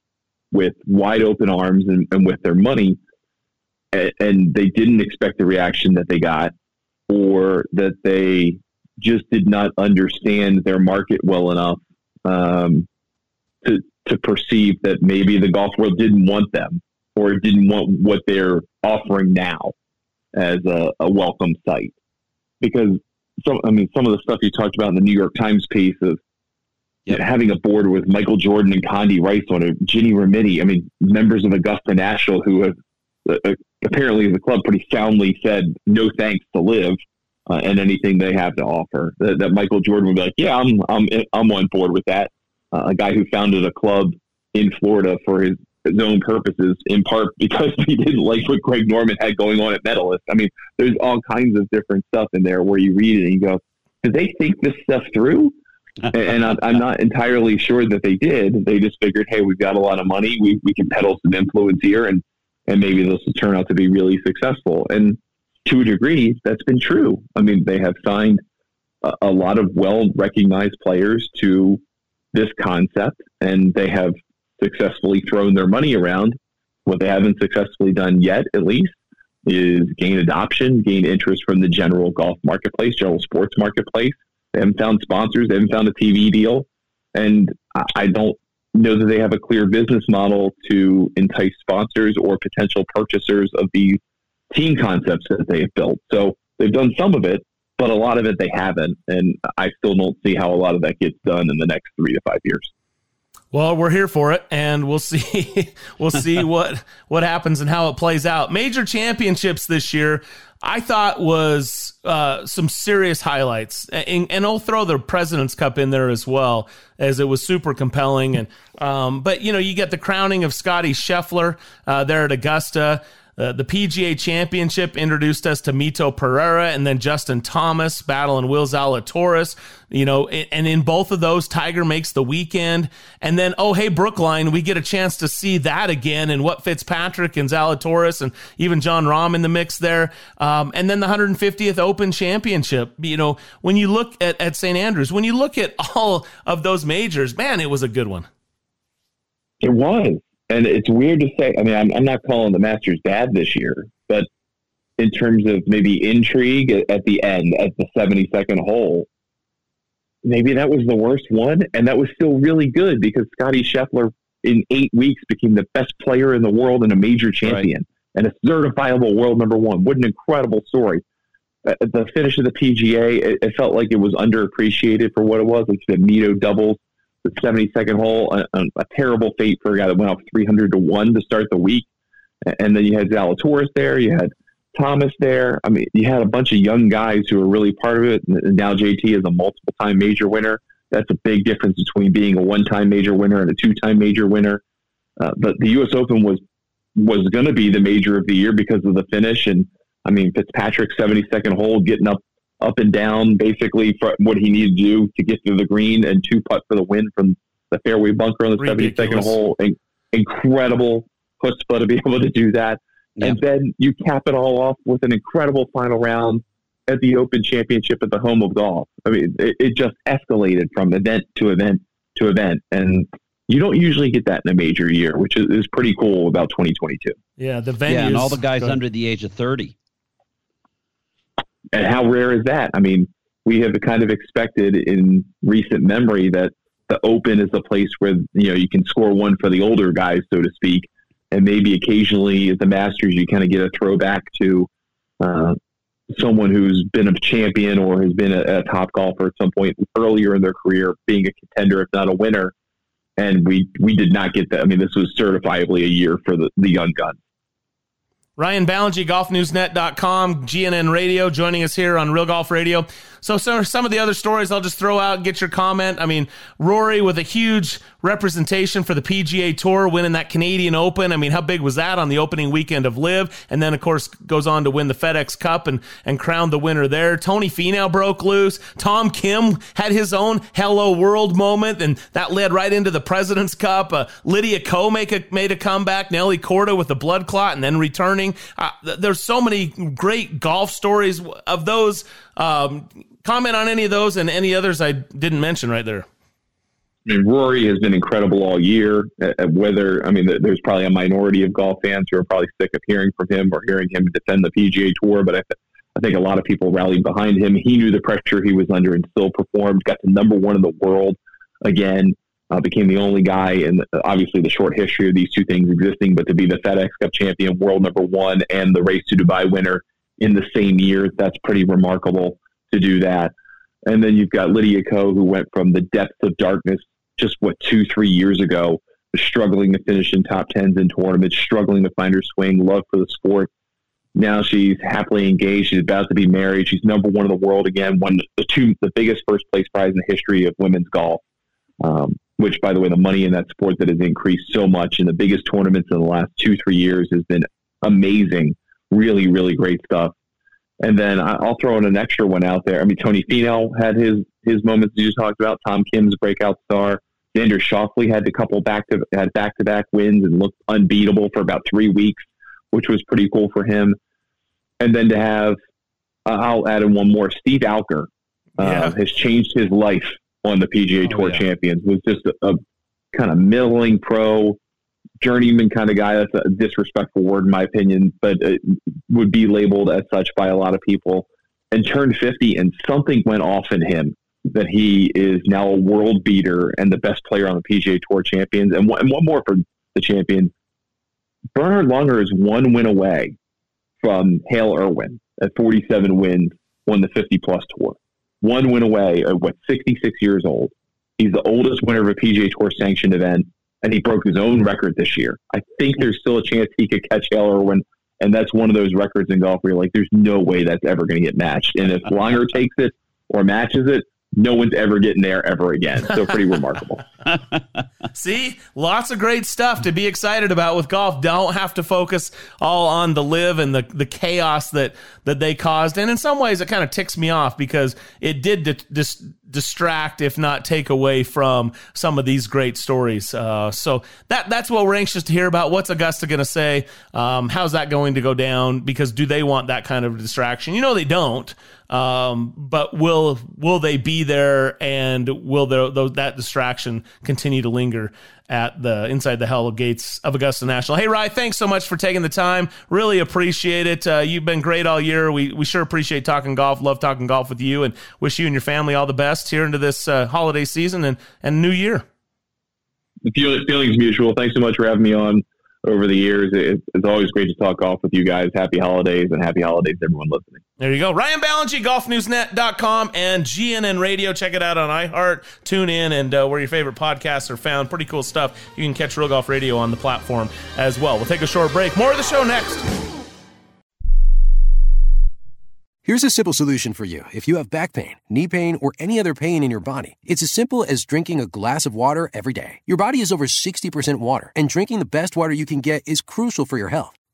Speaker 34: with wide open arms and, and with their money. And, and they didn't expect the reaction that they got or that they just did not understand their market well enough um, to to perceive that maybe the golf world didn't want them or didn't want what they're offering now as a, a welcome site. Because some, I mean, some of the stuff you talked about in the New York Times piece of yep. having a board with Michael Jordan and Condi Rice on it, Ginny Rometty, I mean, members of Augusta National who have uh, apparently the club pretty soundly said no thanks to LIV uh, and anything they have to offer. That, that, Michael Jordan would be like, yeah, I'm I'm I'm on board with that. Uh, a guy who founded a club in Florida for his, his own purposes, in part because he didn't like what Greg Norman had going on at Medalist. I mean, there's all kinds of different stuff in there where you read it and you go, did they think this stuff through? and I'm not entirely sure that they did. They just figured, hey, we've got a lot of money. We, we can peddle some influence here and and maybe this will turn out to be really successful. And to a degree, that's been true. I mean, they have signed a, a lot of well recognized players to this concept, and they have successfully thrown their money around. What they haven't successfully done yet, at least, is gain adoption, gain interest from the general golf marketplace, general sports marketplace. They haven't found sponsors, they haven't found a TV deal. And I don't know that they have a clear business model to entice sponsors or potential purchasers of these team concepts that they've built. So they've done some of it, but a lot of it they haven't. And I still don't see how a lot of that gets done in the next three to five years.
Speaker 2: Well, we're here for it, and we'll see. we'll see what what happens and how it plays out. Major championships this year, I thought was uh, some serious highlights, and, and, I'll throw the President's Cup in there as well, as it was super compelling. And um, but you know, you get the crowning of Scottie Scheffler uh, there at Augusta. Uh, the PGA Championship introduced us to Mito Pereira and then Justin Thomas battling Will Zalatoris. You know, and in both of those, Tiger makes the weekend. And then, oh, hey, Brookline, we get a chance to see that again and what Fitzpatrick and Zalatoris and even Jon Rahm in the mix there. Um, and then the 150th Open Championship. You know, when you look at, at St. Andrews, when you look at all of those majors, man, it was a good one.
Speaker 34: It was and it's weird to say. I mean, I'm, I'm not calling the Masters bad this year, but in terms of maybe intrigue at the end, at the 72nd hole, maybe that was the worst one, and that was still really good because Scottie Scheffler in eight weeks became the best player in the world and a major champion right. and a certifiable world number one. What an incredible story! At the finish of the PGA, it, it felt like it was underappreciated for what it was. Like the Mito doubles the 72nd hole, a, a, terrible fate for a guy that went off 300 to 1 to start the week. And then you had Zalatoris there, you had Thomas there. I mean, you had a bunch of young guys who were really part of it. And now JT is a multiple time major winner. That's a big difference between being a one time major winner and a two time major winner. Uh, but the U.S. Open was was going to be the major of the year because of the finish, and I mean, Fitzpatrick 72nd hole, getting up up and down basically for what he needed to do to get to the green and two putt for the win from the fairway bunker on the 72nd hole. In- incredible chutzpah to be able to do that. And then you cap it all off with an incredible final round at the Open Championship at the home of golf. I mean, it, it just escalated from event to event to event. And you don't usually get that in a major year, which is, is pretty cool about 2022.
Speaker 2: Yeah, the venues.
Speaker 3: Yeah, and all the guys under the age of 30.
Speaker 34: And how rare is that? I mean, we have kind of expected in recent memory that the Open is a place where you know you can score one for the older guys, so to speak, and maybe occasionally at the Masters you kind of get a throwback to uh, someone who's been a champion or has been a, a top golfer at some point earlier in their career, being a contender if not a winner. And we we did not get that. I mean, this was certifiably a year for the, the young guns.
Speaker 2: Ryan Ballengee, golfnewsnet.com, GNN Radio, joining us here on Real Golf Radio. So, so some of the other stories I'll just throw out get your comment. I mean, Rory with a huge representation for the PGA Tour, winning that Canadian Open. I mean, how big was that on the opening weekend of LIV? And then, of course, goes on to win the FedEx Cup and, and crown the winner there. Tony Finau broke loose. Tom Kim had his own Hello World moment, and that led right into the President's Cup. Uh, Lydia Ko make a, made a comeback. Nelly Korda with the blood clot and then returning. Uh, th- there's so many great golf stories of those. Um, comment on any of those and any others I didn't mention right there.
Speaker 34: I mean, Rory has been incredible all year. Uh, uh, whether I mean, there's probably a minority of golf fans who are probably sick of hearing from him or hearing him defend the PGA Tour, but I, th- I think a lot of people rallied behind him. He knew the pressure he was under and still performed. Got to number one in the world again. Uh, became the only guy in obviously the short history of these two things existing, but to be the FedEx Cup champion, world number one, and the Race to Dubai winner in the same year, that's pretty remarkable to do that. And then you've got Lydia Ko, who went from the depths of darkness just what two, three years ago, struggling to finish in top tens in tournaments, struggling to find her swing, love for the sport. Now she's happily engaged. She's about to be married. She's number one in the world again. Won the two, the biggest first place prize in the history of women's golf. Um, which, by the way, the money in that sport that has increased so much in the biggest tournaments in the last two, three years has been amazing. Really, really great stuff. And then I'll throw in an extra one out there. I mean, Tony Finau had his his moments you talked about. Tom Kim's breakout star. Xander Schauffele had a couple back to had back to back wins and looked unbeatable for about three weeks, which was pretty cool for him. And then to have, uh, I'll add in one more. Steve Alker uh, has changed his life on the PGA Tour Champions. Was just a, a kind of middling pro, journeyman kind of guy. That's a disrespectful word in my opinion, but it would be labeled as such by a lot of people. And turned 50, and something went off in him that he is now a world beater and the best player on the PGA Tour Champions. And one, and one more for the champions. Bernard Langer is one win away from Hale Irwin at 47 wins, won the 50 plus tour. One win away at what 66 years old. He's the oldest winner of a PGA Tour sanctioned event, and he broke his own record this year. I think there's still a chance he could catch Hale Irwin, and that's one of those records in golf where you're like, there's no way that's ever going to get matched. And if Langer takes it or matches it, no one's ever getting there ever again. So pretty remarkable.
Speaker 2: See, lots of great stuff to be excited about with golf. Don't have to focus all on the LIV and the, the chaos that, that they caused. And in some ways, it kind of ticks me off because it did di- dis- distract, if not take away from some of these great stories. Uh, so that that's what we're anxious to hear about. What's Augusta going to say? Um, how's that going to go down? Because do they want that kind of distraction? You know, they don't. Um, but will will they be there, and will there, those, that distraction continue to linger at the inside the hell gates of Augusta National? Hey, Rye, thanks so much for taking the time. Really appreciate it. Uh, you've been great all year. We we sure appreciate talking golf. Love talking golf with you, and wish you and your family all the best here into this uh, holiday season and and New Year.
Speaker 34: The feelings mutual. Thanks so much for having me on over the years. It's always great to talk golf with you guys. Happy holidays and happy holidays, everyone listening.
Speaker 2: There you go. Ryan Ballengee, golfnewsnet.com and GNN Radio. Check it out on iHeart, tune in, and uh, where your favorite podcasts are found. Pretty cool stuff. You can catch Real Golf Radio on the platform as well. We'll take a short break. More of the show next.
Speaker 35: Here's a simple solution for you if you have back pain, knee pain, or any other pain in your body. It's as simple as drinking a glass of water every day. Your body is over 60% water, and drinking the best water you can get is crucial for your health.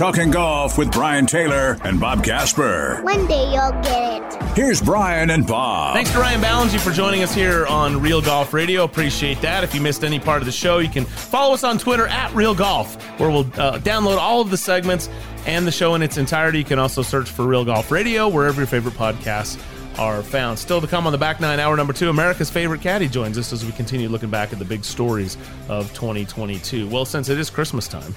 Speaker 1: Talking golf with Brian Taylor and Bob Casper.
Speaker 36: One day you'll get it.
Speaker 1: Here's Brian and Bob.
Speaker 2: Thanks to Ryan Ballengee for joining us here on Real Golf Radio. Appreciate that. If you missed any part of the show, you can follow us on Twitter at Real Golf, where we'll uh, download all of the segments and the show in its entirety. You can also search for Real Golf Radio wherever your favorite podcasts are found. Still to come on the back nine, hour number two, America's favorite caddy joins us as we continue looking back at the big stories of 2022. Well, since it is Christmas time,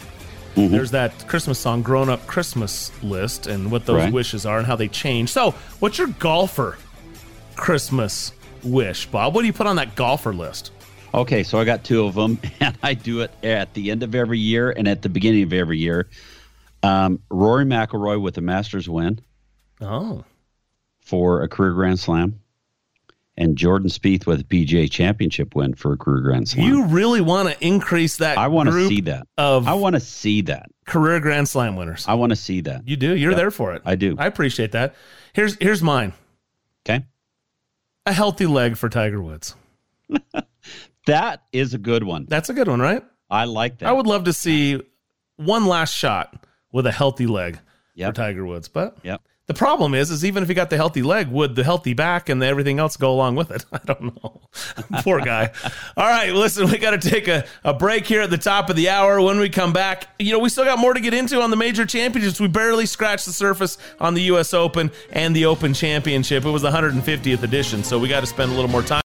Speaker 3: Mm-hmm.
Speaker 2: there's that Christmas song, Grown Up Christmas list, and what those
Speaker 3: Right.
Speaker 2: wishes are and how they change. So, what's your golfer Christmas wish, Bob? What do you put on that golfer list?
Speaker 3: Okay, so I got two of them, and I do it at the end of every year and at the beginning of every year. Um, Rory McIlroy with a Masters win
Speaker 2: Oh,
Speaker 3: for a career Grand Slam, and Jordan Spieth with a PGA Championship win for a career Grand Slam.
Speaker 2: you really want to increase that?
Speaker 3: I want to see that.
Speaker 2: of
Speaker 3: I want to see that.
Speaker 2: career Grand Slam winners.
Speaker 3: I want to see that.
Speaker 2: You do. You're
Speaker 3: Yeah.
Speaker 2: there for it.
Speaker 3: I do.
Speaker 2: I appreciate that. Here's here's mine.
Speaker 3: Okay,
Speaker 2: A healthy leg for Tiger Woods.
Speaker 3: that is a good one.
Speaker 2: That's a good one, right?
Speaker 3: I like that.
Speaker 2: I would love to see one last shot with a healthy leg
Speaker 3: Yep.
Speaker 2: for Tiger Woods. But
Speaker 3: Yep.
Speaker 2: The problem is, is even if he got the healthy leg, would the healthy back and everything else go along with it? I don't know. Poor guy. All right, listen, we got to take a, a break here at the top of the hour. When we come back, you know, we still got more to get into on the major championships. We barely scratched the surface on the U.S. Open and the Open Championship. It was the 150th edition, so we got to spend a little more time.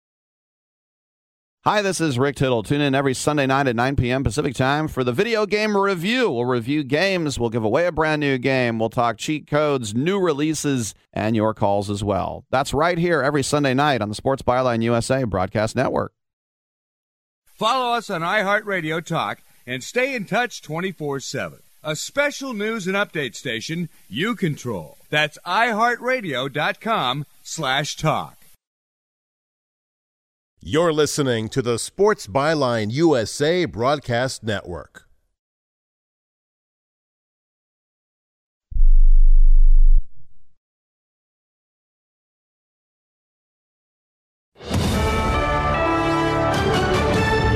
Speaker 37: Hi, this is Rick Tittle. Tune in every Sunday night at 9 p.m. Pacific time for the video game review. We'll review games, we'll give away a brand new game, we'll talk cheat codes, new releases, and your calls as well. That's right here every Sunday night on the Sports Byline USA Broadcast Network.
Speaker 38: Follow us on iHeartRadio Talk and stay in touch 24 7. A special news and update station you control. That's iHeartRadio.com slash talk.
Speaker 39: You're listening to the Sports Byline USA Broadcast Network.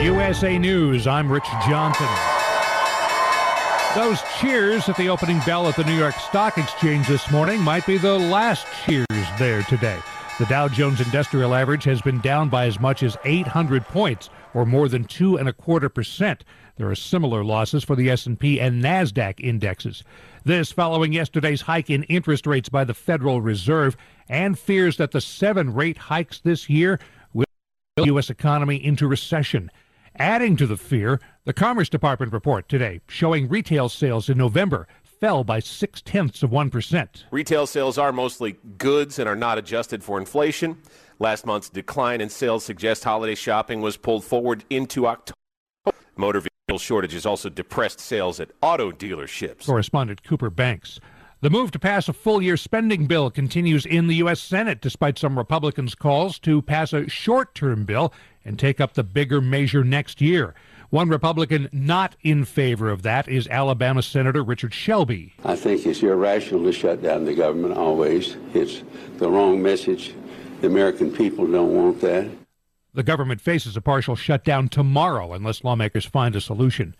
Speaker 40: USA News, I'm Rich Johnson. Those cheers at the opening bell at the New York Stock Exchange this morning might be the last cheers there today. The Dow Jones Industrial Average has been down by as much as 800 points, or more than two and a quarter percent. There are similar losses for the S&P and Nasdaq indexes. This following yesterday's hike in interest rates by the Federal Reserve and fears that the seven rate hikes this year will the U.S. economy into recession. Adding to the fear, the Commerce Department report today showing retail sales in November fell by six tenths of 1%.
Speaker 41: Retail sales are mostly goods and are not adjusted for inflation. Last month's decline in sales suggests holiday shopping was pulled forward into October. Motor vehicle shortages also depressed sales at auto dealerships.
Speaker 40: Correspondent Cooper Banks. The move to pass a full year spending bill continues in the U.S. Senate, despite some Republicans' calls to pass a short term bill and take up the bigger measure next year. One Republican not in favor of that is Alabama Senator Richard Shelby.
Speaker 42: I think it's irrational to shut down the government always. It's the wrong message. The American people don't want that.
Speaker 40: The government faces a partial shutdown tomorrow unless lawmakers find a solution.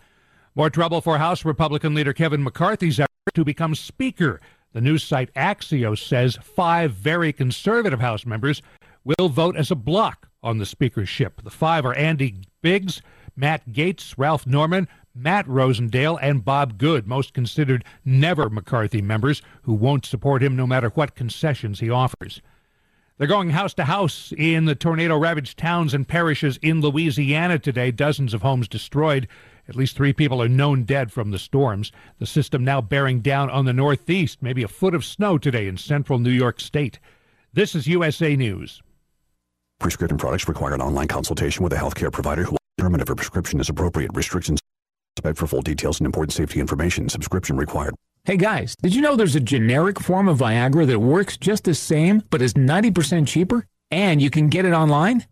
Speaker 40: More trouble for House Republican leader Kevin McCarthy's effort to become Speaker. The news site Axios says five very conservative House members will vote as a block on the speakership. The five are Andy Biggs, Matt Gaetz, Ralph Norman, Matt Rosendale, and Bob Good, most considered never McCarthy members who won't support him no matter what concessions he offers. They're going house to house in the tornado ravaged towns and parishes in Louisiana today. Dozens of homes destroyed. At least three people are known dead from the storms. The system now bearing down on the northeast, maybe a foot of snow today in central New York State. This is USA News.
Speaker 43: Prescription products require an online consultation with a healthcare provider who determine if a prescription is appropriate. Restrictions for full details and important safety information. Subscription required.
Speaker 44: Hey guys, did you know there's a generic form of Viagra that works just the same but is 90% cheaper? And you can get it online?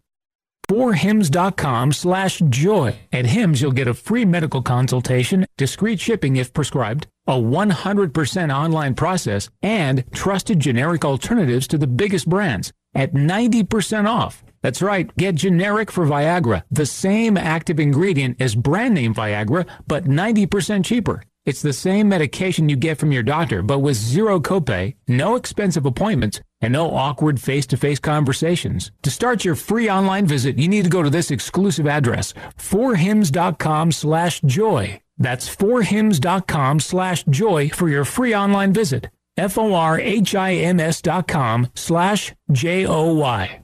Speaker 44: forhims.com slash joy. At Hims, you'll get a free medical consultation, discreet shipping if prescribed, a 100% online process, and trusted generic alternatives to the biggest brands at 90% off. That's right, get generic for Viagra, the same active ingredient as brand name Viagra, but 90% cheaper. It's the same medication you get from your doctor, but with zero copay, no expensive appointments, and no awkward face-to-face conversations. To start your free online visit, you need to go to this exclusive address, forhims.com slash joy. That's forhims.com slash joy for your free online visit. F-O-R-H-I-M-S dot com slash J-O-Y.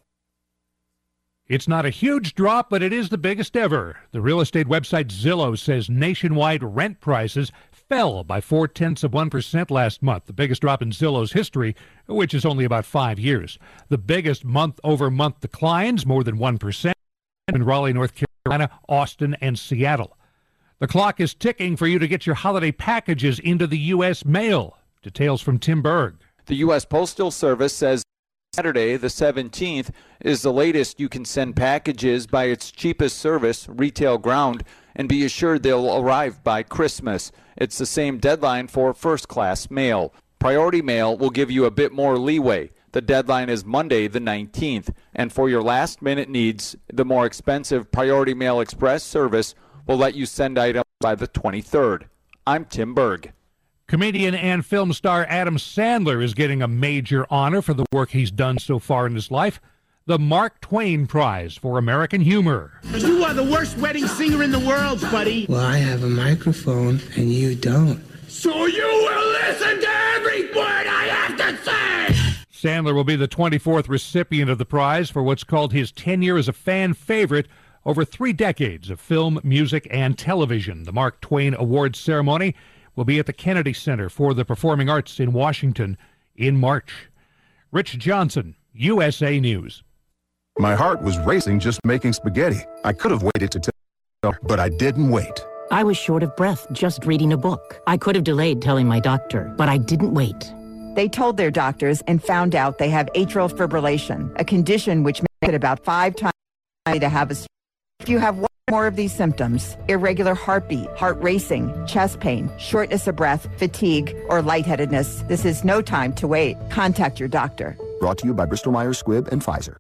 Speaker 40: It's not a huge drop, but it is the biggest ever. The real estate website Zillow says nationwide rent prices fell by four tenths of 1% last month, the biggest drop in Zillow's history, which is only about five years. The biggest month over month declines, more than 1%, in Raleigh, North Carolina, Austin, and Seattle. The clock is ticking for you to get your holiday packages into the U.S. mail. Details from Tim Berg.
Speaker 45: The U.S. Postal Service says Saturday, the 17th, is the latest you can send packages by its cheapest service, Retail Ground, and be assured they'll arrive by Christmas. It's the same deadline for first class mail. Priority mail will give you a bit more leeway. The deadline is Monday, the 19th. And for your last minute needs, the more expensive Priority Mail Express service will let you send items by the 23rd. I'm Tim Berg.
Speaker 40: Comedian and film star Adam Sandler is getting a major honor for the work he's done so far in his life the Mark Twain Prize for American Humor.
Speaker 46: You are the worst wedding singer in the world, buddy.
Speaker 47: Well, I have a microphone and you don't.
Speaker 46: So you will listen to every word I have to say!
Speaker 40: Sandler will be the 24th recipient of the prize for what's called his tenure as a fan favorite over three decades of film, music, and television. The Mark Twain Awards ceremony will be at the Kennedy Center for the Performing Arts in Washington in March. Rich Johnson, USA News.
Speaker 48: My heart was racing just making spaghetti. I could have waited to tell, but I didn't wait.
Speaker 49: I was short of breath just reading a book. I could have delayed telling my doctor, but I didn't wait.
Speaker 50: They told their doctors and found out they have atrial fibrillation, a condition which makes it about five times
Speaker 51: to have a if you have one more of these symptoms irregular heartbeat, heart racing, chest pain, shortness of breath, fatigue, or lightheadedness this is no time to wait. Contact your doctor.
Speaker 48: Brought to you by Bristol Myers Squibb and Pfizer.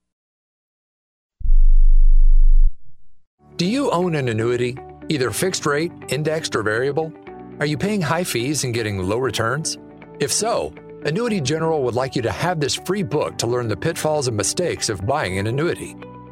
Speaker 52: Do you own an annuity, either fixed rate, indexed, or variable? Are you paying high fees and getting low returns? If so, Annuity General would like you to have this free book to learn the pitfalls and mistakes of buying an annuity.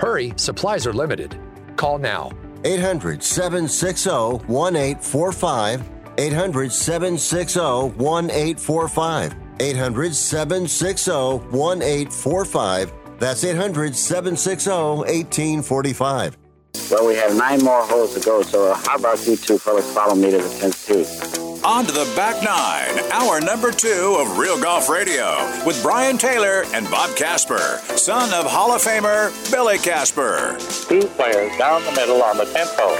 Speaker 52: Hurry, supplies are limited. Call now.
Speaker 21: 800 760 1845. 800 760 1845. 800 760 1845. That's 800 760 1845.
Speaker 53: Well, we have nine more holes to go, so how about you two fellas follow me to the 10th tee?
Speaker 1: On to the back nine, hour number two of Real Golf Radio with Brian Taylor and Bob Casper, son of Hall of Famer Billy Casper.
Speaker 53: Two players down the middle on the 10th hole.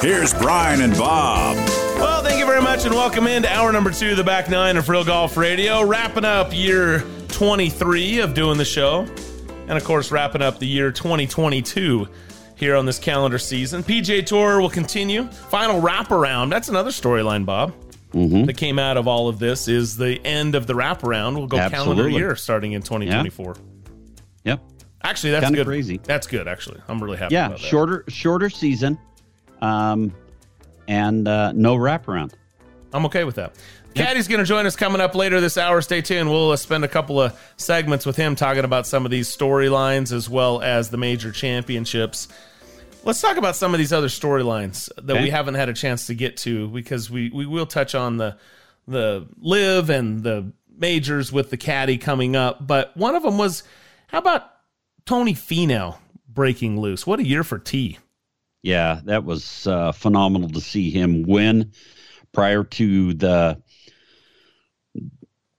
Speaker 1: Here's Brian and Bob.
Speaker 2: Well, thank you very much and welcome into hour number two of the back nine of Real Golf Radio. Wrapping up year 23 of doing the show. And of course, wrapping up the year 2022 here on this calendar season. PGA Tour will continue. Final wraparound. That's another storyline, Bob.
Speaker 3: Mm-hmm.
Speaker 2: That came out of all of this is the end of the wraparound. We'll go
Speaker 3: Absolutely.
Speaker 2: calendar year starting in 2024.
Speaker 3: Yep.
Speaker 2: Actually, that's
Speaker 3: Kinda
Speaker 2: good.
Speaker 3: crazy.
Speaker 2: That's good. Actually, I'm really happy.
Speaker 3: Yeah,
Speaker 2: about that.
Speaker 3: shorter shorter season, um, and uh, no wraparound.
Speaker 2: I'm okay with that. Caddy's going to join us coming up later this hour. Stay tuned. We'll uh, spend a couple of segments with him talking about some of these storylines as well as the major championships. Let's talk about some of these other storylines that
Speaker 3: Okay.
Speaker 2: we haven't had a chance to get to because we, we will touch on the the LIV and the majors with the caddy coming up. But one of them was how about Tony Finau breaking loose? What a year for T.
Speaker 3: Yeah, that was uh, phenomenal to see him win prior to the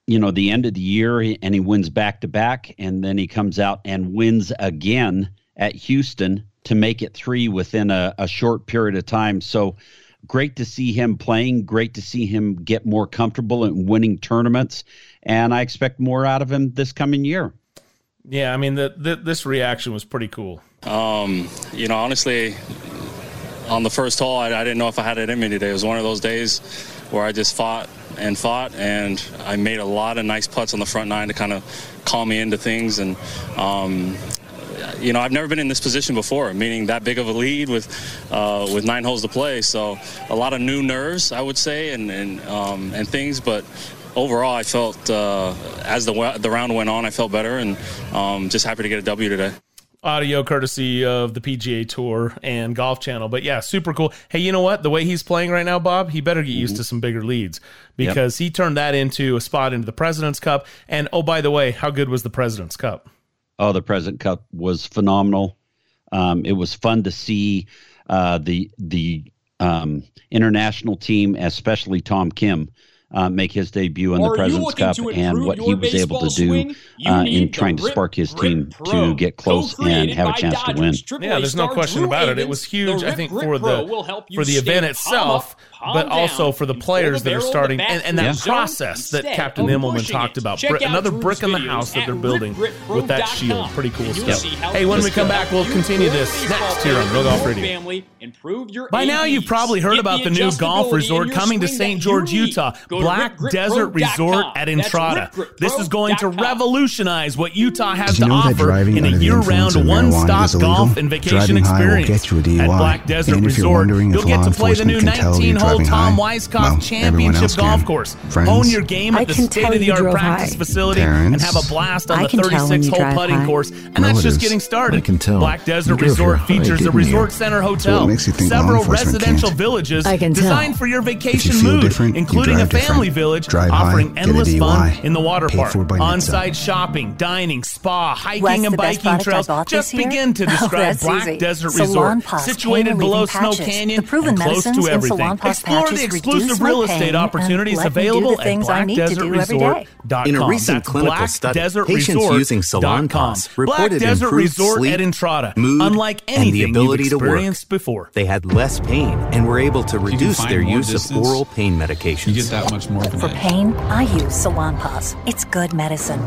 Speaker 3: you know the end of the year and he wins back to back and then he comes out and wins again at Houston to make it 3 within a, a short period of time. So great to see him playing, great to see him get more comfortable in winning tournaments and I expect more out of him this coming year.
Speaker 2: Yeah, I mean the, the this reaction was pretty cool.
Speaker 54: Um, you know, honestly, on the first hole, I, I didn't know if I had it in me today. It was one of those days where I just fought and fought, and I made a lot of nice putts on the front nine to kind of calm me into things. And, um, you know, I've never been in this position before, meaning that big of a lead with uh, with nine holes to play. So a lot of new nerves, I would say, and and um, and things, but. Overall, I felt uh, as the the round went on, I felt better, and um, just happy to get a W today.
Speaker 2: audio courtesy of the PGA Tour and Golf Channel. But yeah, super cool. Hey, you know what? The way he's playing right now, Bob, he better get used to some bigger leads because he turned that into a spot into the President's Cup. And oh, by the way, how good was the President's Cup?
Speaker 3: Oh, the President Cup was phenomenal. Um, it was fun to see uh, the the um, international team, especially Tom Kim, uh, make his debut in the
Speaker 4: Are you
Speaker 3: President's Cup and what he was able to do uh, in trying to spark his team
Speaker 4: Pro.
Speaker 3: to get close and have a
Speaker 4: by
Speaker 3: chance to win.
Speaker 4: AAA
Speaker 2: Yeah, there's no question
Speaker 4: Drew
Speaker 2: about it. It was huge, I think, for
Speaker 4: Pro
Speaker 2: the
Speaker 4: will help you
Speaker 2: for the event itself,
Speaker 4: up, palm
Speaker 2: but also for the players
Speaker 4: the
Speaker 2: that are starting and, and that
Speaker 4: back zone
Speaker 2: process that Captain
Speaker 4: of
Speaker 2: Immelman talked about.
Speaker 4: Check
Speaker 2: Brick- another
Speaker 4: Drew's
Speaker 2: brick in the house that they're building with that shield. Pretty cool stuff. Hey, when we come back, we'll continue this next here on
Speaker 4: player,
Speaker 2: Real Golf Radio.
Speaker 4: Family, improve your
Speaker 2: By now, you've probably heard
Speaker 4: get
Speaker 2: about the new golf resort coming to St. George. Utah. Black Desert Resort at Entrada. This is going to revolutionize what Utah has to offer in a
Speaker 5: under the influence
Speaker 2: year-round one-stop golf and vacation
Speaker 5: Driving high will
Speaker 2: experience.
Speaker 5: get you a DUI.
Speaker 2: At Black Desert
Speaker 5: And if you're
Speaker 2: Resort, you'll get to play the new
Speaker 5: enforcement can tell you're
Speaker 2: 19-hole
Speaker 5: driving
Speaker 2: Tom
Speaker 5: high,
Speaker 2: Weiskopf
Speaker 5: well,
Speaker 2: Championship Golf
Speaker 5: can.
Speaker 2: Course.
Speaker 5: Friends?
Speaker 2: Hone your game
Speaker 5: I
Speaker 2: at the
Speaker 5: can
Speaker 2: state-of-the-art practice
Speaker 5: high.
Speaker 2: facility and have a blast on
Speaker 5: I
Speaker 2: the
Speaker 5: can tell when you
Speaker 2: 36-hole putting
Speaker 5: high.
Speaker 2: course. And that's just getting started.
Speaker 5: I can tell.
Speaker 2: Black Desert Resort
Speaker 5: high,
Speaker 2: features a
Speaker 5: didn't you?
Speaker 2: resort center hotel,
Speaker 5: what makes you think law
Speaker 2: several residential
Speaker 5: can't?
Speaker 2: villages
Speaker 5: I can
Speaker 2: designed for your
Speaker 5: If you
Speaker 2: vacation mood,
Speaker 5: different, you
Speaker 2: including a family family village offering endless fun in the water park. on site shopping, dining, spa, hiking, and biking trails. Just begin to
Speaker 9: Oh,
Speaker 2: describe Black. Desert Resort, situated below Snow. Canyon
Speaker 9: The proven
Speaker 2: and close
Speaker 9: medicines
Speaker 2: to
Speaker 9: in
Speaker 2: everything.
Speaker 9: Salonpas
Speaker 2: Explore the exclusive real estate opportunities
Speaker 9: let me do the
Speaker 2: available at
Speaker 9: things I need to do
Speaker 2: blackdesertresort.com.
Speaker 22: In a recent
Speaker 2: That's
Speaker 22: clinical study, Desert patients using Salonpas
Speaker 2: Black
Speaker 22: reported
Speaker 2: Desert
Speaker 22: improved
Speaker 2: Resort
Speaker 22: sleep,
Speaker 2: at Entrada,
Speaker 22: mood,
Speaker 2: unlike
Speaker 22: and
Speaker 2: anything
Speaker 22: the ability
Speaker 2: you've
Speaker 22: to work.
Speaker 2: before.
Speaker 22: They had less pain and were able to reduce their use
Speaker 38: distance,
Speaker 22: of oral pain medications.
Speaker 38: You get that much more
Speaker 9: For pain, I use Salonpas. It's good medicine.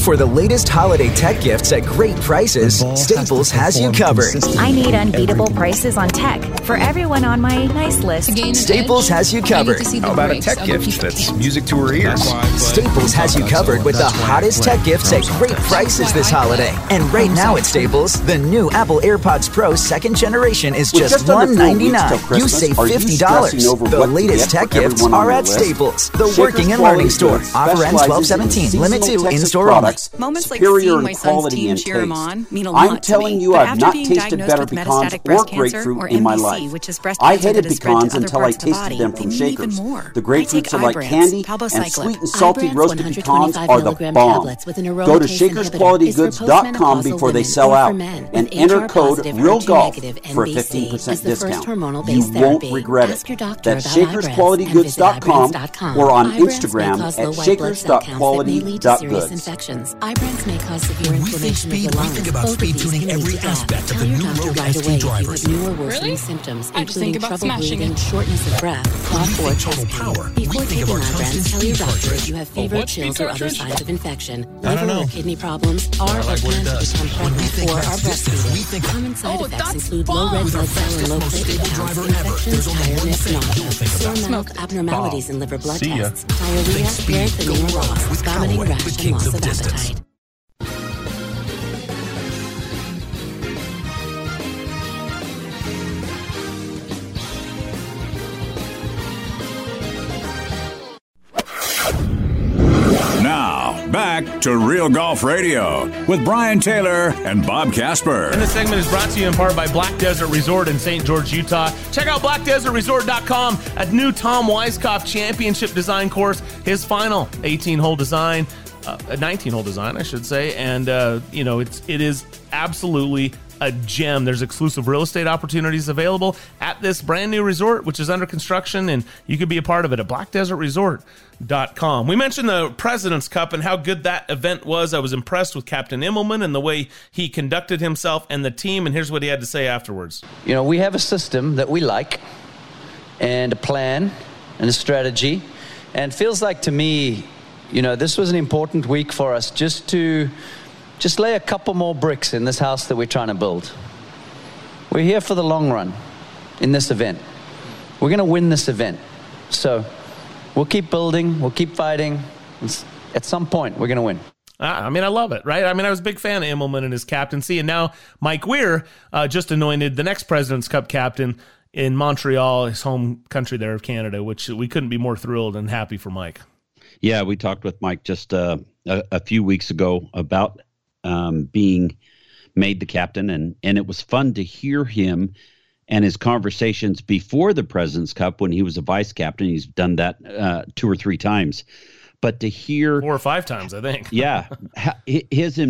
Speaker 11: For the latest holiday tech gifts at great prices, Staples has you covered.
Speaker 5: I need unbeatable prices on tech for everyone on my nice list.
Speaker 11: Staples has you covered.
Speaker 55: How about a tech gift that's music to her ears?
Speaker 11: Staples has you covered with the hottest tech gifts at great prices this holiday. And right now at Staples, the new Apple AirPods Pro second generation is just
Speaker 14: just under four weeks till
Speaker 11: 199. You save
Speaker 14: are you stressing over
Speaker 11: $50. The latest tech gifts are at? Staples, the working and learning store. Offer ends
Speaker 14: specializes in
Speaker 11: 1217. Limit
Speaker 14: seasonal
Speaker 11: 2 in store only.
Speaker 14: products,
Speaker 15: Moments like seeing my son's team cheer him on mean a
Speaker 14: I'm
Speaker 15: lot to
Speaker 14: telling
Speaker 15: me.
Speaker 14: you, I've
Speaker 15: after
Speaker 14: not
Speaker 15: being
Speaker 14: tasted
Speaker 15: diagnosed
Speaker 14: better
Speaker 15: with
Speaker 14: pecans
Speaker 15: metastatic
Speaker 14: or
Speaker 15: breast cancer,
Speaker 14: grapefruit
Speaker 15: or
Speaker 14: in my
Speaker 15: MBC,
Speaker 14: life.
Speaker 15: which is breast
Speaker 14: I
Speaker 15: cancer
Speaker 14: hated
Speaker 15: that has
Speaker 14: pecans until I
Speaker 15: parts of the
Speaker 14: tasted
Speaker 15: body.
Speaker 14: them from
Speaker 15: They mean even
Speaker 14: Shakers.
Speaker 15: more.
Speaker 14: The
Speaker 15: I
Speaker 14: grapefruits are like candy, and sweet and salty
Speaker 15: Ibrance
Speaker 14: roasted pecans are the bomb.
Speaker 15: tablets with an
Speaker 14: Go to
Speaker 15: aromatase inhibitor
Speaker 14: shakersqualitygoods.com before they sell out
Speaker 15: and for men
Speaker 14: and
Speaker 15: with
Speaker 14: enter code
Speaker 15: positive,
Speaker 14: REALGOLF for a 15%
Speaker 15: MBC is the first
Speaker 14: discount. You won't regret it. That's
Speaker 15: about Ibrance
Speaker 14: shakersqualitygoods.com or on Instagram at
Speaker 15: low white blood cell counts that may lead to serious
Speaker 14: shakers.quality.goods.
Speaker 15: Ibrance may cause severe
Speaker 26: we
Speaker 15: inflammation
Speaker 26: think speed,
Speaker 15: of the
Speaker 26: we think about
Speaker 15: Both
Speaker 26: speed tuning every aspect of the new
Speaker 15: doctor
Speaker 26: Rogue
Speaker 15: right
Speaker 26: ST drivers.
Speaker 15: you have new or worsening
Speaker 26: Really?
Speaker 15: symptoms,
Speaker 26: I just
Speaker 15: including
Speaker 26: think about
Speaker 15: trouble
Speaker 26: smashing
Speaker 15: breathing,
Speaker 26: it.
Speaker 15: shortness of breath, cough, or chest pain. Before taking
Speaker 26: our
Speaker 15: Ibrance,
Speaker 26: constant
Speaker 15: tell your doctor if you have fever,
Speaker 26: what
Speaker 15: chills, or other signs of infection,
Speaker 26: I don't
Speaker 15: liver
Speaker 26: know.
Speaker 15: or kidney problems, are
Speaker 26: I
Speaker 15: or
Speaker 26: like what it
Speaker 15: plan to become
Speaker 26: we
Speaker 15: pregnant
Speaker 26: think
Speaker 15: or are
Speaker 26: fast distance, we think-
Speaker 15: breastfeeding. Common side
Speaker 26: Oh,
Speaker 15: effects
Speaker 26: that's
Speaker 15: include low red
Speaker 26: bomb.
Speaker 15: blood cell and low
Speaker 26: Fastest, most
Speaker 15: platelet
Speaker 26: stable
Speaker 15: counts,
Speaker 26: driver ever.
Speaker 15: infections,
Speaker 26: There's only one
Speaker 15: tiredness, nausea, sore mouth, abnormalities in liver blood tests, diarrhea,
Speaker 26: Think speed,
Speaker 15: hair thinning
Speaker 26: go
Speaker 15: or loss,
Speaker 26: with
Speaker 15: vomiting, rash, and loss
Speaker 26: of
Speaker 15: of
Speaker 26: distance.
Speaker 15: appetite.
Speaker 1: Back to Real Golf Radio with Brian Taylor and Bob Casper.
Speaker 2: And this segment is brought to you in part by Black Desert Resort in St. George, Utah. Check out blackdesertresort.com, a new Tom Weiskopf championship design course, his final 18 hole design, uh, a 19 hole design, I should say. And, uh, you know, it's, it is absolutely a gem. There's exclusive real estate opportunities available at this brand new resort, which is under construction, and you could be a part of it at blackdesertresort.com. We mentioned the President's Cup and how good that event was. I was impressed with Captain Immelman and the way he conducted himself and the team, and here's what he had to say afterwards.
Speaker 25: You know, we have a system that we like and a plan and a strategy. And feels like to me, you know, this was an important week for us just to just lay a couple more bricks in this house that we're trying to build. We're here for the long run in this event. We're going to win this event. So we'll keep building, we'll keep fighting. At some point, we're going to win.
Speaker 2: Ah, I mean, I love it, right? I mean, I was a big fan of Immelman and his captaincy, and now Mike Weir uh, just anointed the next President's Cup captain in Montreal, his home country there of Canada, which we couldn't be more thrilled and happy for Mike.
Speaker 3: Yeah, we talked with Mike just uh, a, a few weeks ago about um, being made the captain, and and it was fun to hear him and his conversations before the President's Cup when he was a vice captain. He's done that uh, two or three times, but to hear
Speaker 2: Four or five times, I think.
Speaker 3: yeah, his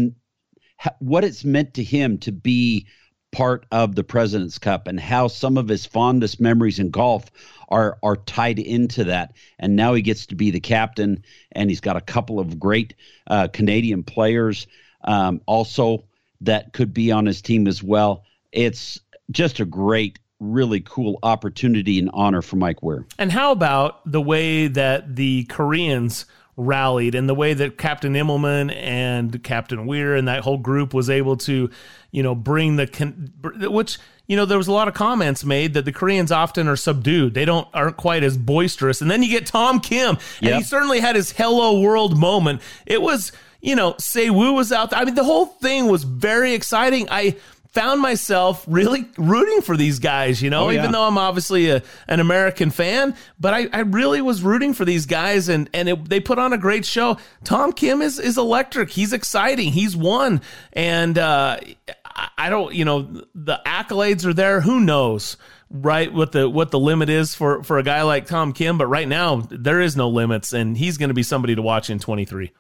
Speaker 3: ha- what it's meant to him to be part of the President's Cup and how some of his fondest memories in golf are are tied into that. And now he gets to be the captain, and he's got a couple of great uh, Canadian players um, also that could be on his team as well. It's just a great, really cool opportunity and honor for Mike Weir.
Speaker 2: And how about the way that the Koreans rallied and the way that Captain Immelman and Captain Weir and that whole group was able to, you know, bring the con- which you know there was a lot of comments made that the Koreans often are subdued. They don't aren't quite as boisterous. And then you get Tom Kim, and
Speaker 3: Yep.
Speaker 2: he certainly had his hello world moment. It was, you know, Si Woo was out there. I mean, the whole thing was very exciting. I found myself really rooting for these guys, you know,
Speaker 3: Oh, yeah.
Speaker 2: even though I'm obviously a, an American fan, but I, I really was rooting for these guys and, and it, they put on a great show. Tom Kim is, is electric. He's exciting. He's won. And, uh, I- I don't, you know, the accolades are there. Who knows right what the what the limit is for for a guy like Tom Kim, but right now there is no limits, and he's going to be somebody to watch in 23.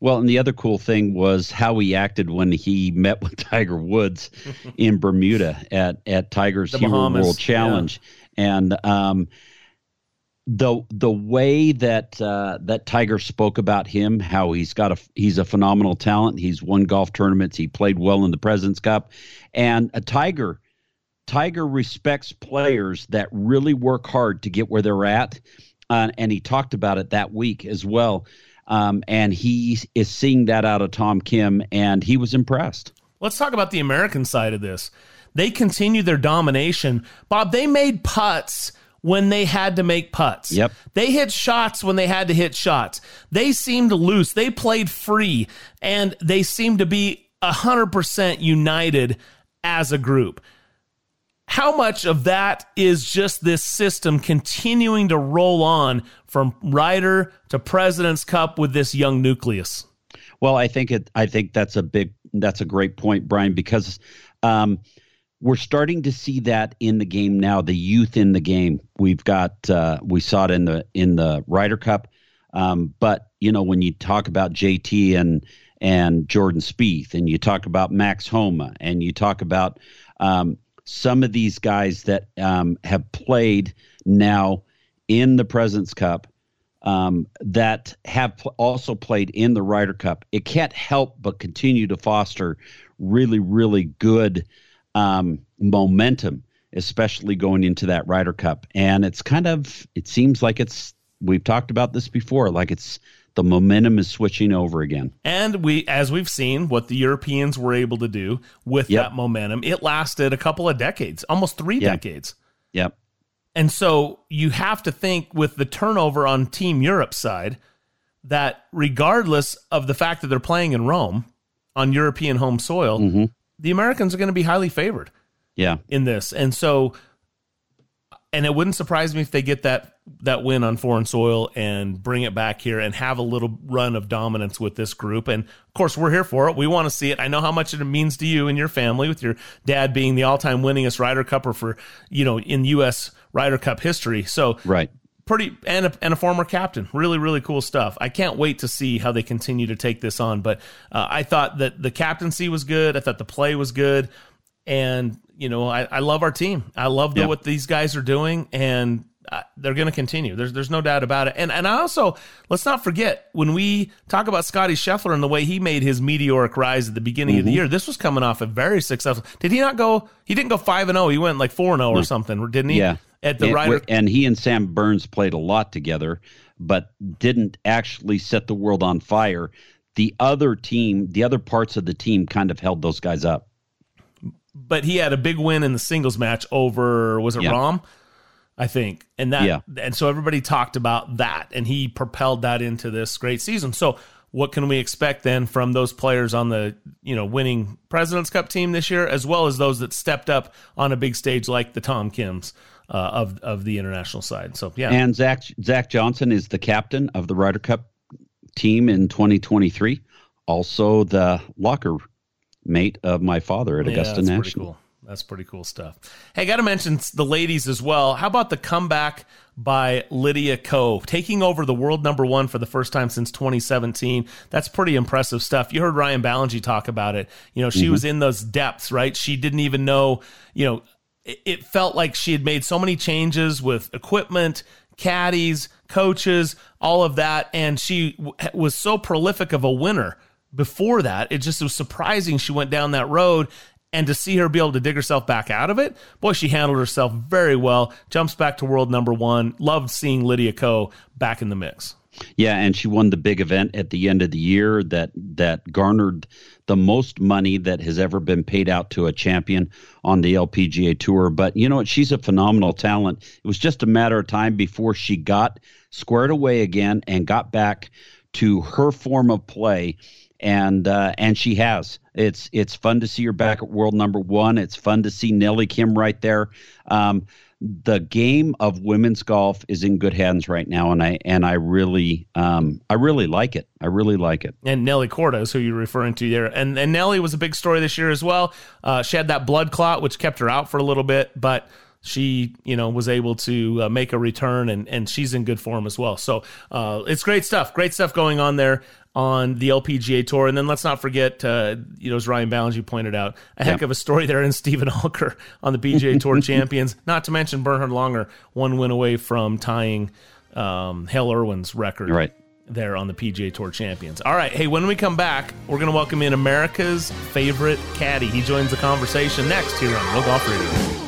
Speaker 3: Well, and the other cool thing was how he acted when he met with Tiger Woods in Bermuda at at Tiger's
Speaker 2: The
Speaker 3: Hero
Speaker 2: Bahamas,
Speaker 3: World Challenge, and um, the the way that uh, that Tiger spoke about him, how he's got a he's a phenomenal talent. He's won golf tournaments. He played well in the Presidents Cup, and a Tiger. Tiger respects players that really work hard to get where they're at, uh, and he talked about it that week as well. Um, and he is seeing that out of Tom Kim, and he was impressed.
Speaker 2: Let's talk about the American side of this. They continue their domination. Bob, they made putts when they had to make putts.
Speaker 3: Yep.
Speaker 2: They hit shots when they had to hit shots. They seemed loose. They played free and they seemed to be 100% united as a group. How much of that is just this system continuing to roll on from Ryder to President's Cup with this young nucleus?
Speaker 3: Well, I think it. I think that's a big. That's a great point, Brian, because um, we're starting to see that in the game now. The youth in the game. We've got. Uh, we saw it in the in the Ryder Cup, um, but you know when you talk about JT and and Jordan Spieth, and you talk about Max Homa, and you talk about um, some of these guys that um, have played now in the Presidents Cup um, that have pl- also played in the Ryder Cup, it can't help but continue to foster really, really good um, momentum, especially going into that Ryder Cup. And it's kind of, it seems like it's, we've talked about this before, like it's, the momentum is switching over again.
Speaker 2: And we, as we've seen, what the Europeans were able to do with
Speaker 3: Yep.
Speaker 2: that momentum, it lasted a couple of decades, almost three
Speaker 3: Yeah.
Speaker 2: decades.
Speaker 3: Yep.
Speaker 2: And so you have to think with the turnover on Team Europe's side that regardless of the fact that they're playing in Rome on European home soil,
Speaker 3: Mm-hmm.
Speaker 2: the Americans are going to be highly favored
Speaker 3: Yeah.
Speaker 2: in this. And so and it wouldn't surprise me if they get that that win on foreign soil and bring it back here and have a little run of dominance with this group. And of course, we're here for it. We want to see it. I know how much it means to you and your family, with your dad being the all-time winningest Ryder Cupper for you know in U.S. Ryder Cup history. So
Speaker 3: Right.
Speaker 2: pretty and a, and a former captain. Really, really cool stuff. I can't wait to see how they continue to take this on. But uh, I thought that the captaincy was good. I thought the play was good, and you know I, I love our team. I love the,
Speaker 3: Yeah.
Speaker 2: what these guys are doing, and uh, they're going to continue. There's there's no doubt about it. And and I also let's not forget when we talk about Scottie Scheffler and the way he made his meteoric rise at the beginning of the
Speaker 3: Mhm.
Speaker 2: year. This was coming off a very successful. Did he not go? He didn't go five and zero. He went like four and zero or something, didn't he?
Speaker 3: Yeah.
Speaker 2: At the
Speaker 3: and,
Speaker 2: Ryder
Speaker 3: and he and Sam Burns played a lot together, but didn't actually set the world on fire. The other team, the other parts of the team kind of held those guys up.
Speaker 2: But he had a big win in the singles match over was it
Speaker 3: Yeah.
Speaker 2: Rahm? I think. And that
Speaker 3: Yeah.
Speaker 2: and so everybody talked about that and he propelled that into this great season. So what can we expect then from those players on the, you know, winning President's Cup team this year as well as those that stepped up on a big stage like the Tom Kims uh, of of the international side. So yeah.
Speaker 3: And Zach Zach Johnson is the captain of the Ryder Cup team in 2023. Also, the locker mate of my father at
Speaker 2: Yeah,
Speaker 3: Augusta
Speaker 2: that's pretty
Speaker 3: National.
Speaker 2: cool. That's pretty cool stuff. Hey, got to mention the ladies as well. How about the comeback by Lydia Ko, taking over the world number one for the first time since 2017? That's pretty impressive stuff. You heard Ryan Ballengee talk about it. You know, she
Speaker 3: Mhm.
Speaker 2: was in those depths, right? She didn't even know, you know, it, it felt like she had made so many changes with equipment, caddies, coaches, all of that. And she w- was so prolific of a winner before that. It just was surprising she went down that road. And to see her be able to dig herself back out of it, boy, she handled herself very well. Jumps back to world number one. Loved seeing Lydia Ko back in the mix.
Speaker 3: Yeah, and she won the big event at the end of the year that that garnered the most money that has ever been paid out to a champion on the LPGA tour. But you know what? She's a phenomenal talent. It was just a matter of time before she got squared away again and got back to her form of play. And uh, and she has. It's it's fun to see her back at world number one. It's fun to see Nelly Kim right there. Um, the game of women's golf is in good hands right now, and I and I really um, I really like it. I really like it.
Speaker 2: and Nelly Korda is who you're referring to there. And and Nelly was a big story this year as well. Uh, she had that blood clot, which kept her out for a little bit, but she you know was able to uh, make a return and and she's in good form as well so uh, it's great stuff great stuff going on there on the LPGA tour and then let's not forget uh, you know as Ryan Ballengee pointed out a heck
Speaker 3: Yep.
Speaker 2: of a story there in Steven Alker on the PGA Tour champions not to mention Bernhard Langer one win away from tying um, Hale Irwin's record
Speaker 3: Right.
Speaker 2: there on the PGA Tour champions. All right, hey, when we come back, we're going to welcome in America's favorite caddy. He joins the conversation next here on Real Golf Radio.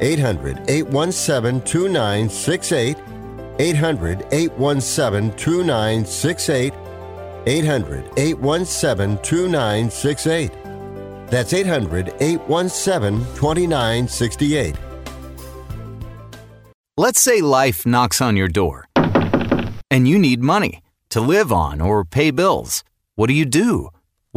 Speaker 21: 800 817 2968. 800 817 2968. 800 817 2968. That's 800 817 2968.
Speaker 22: Let's say life knocks on your door and you need money to live on or pay bills. What do you do?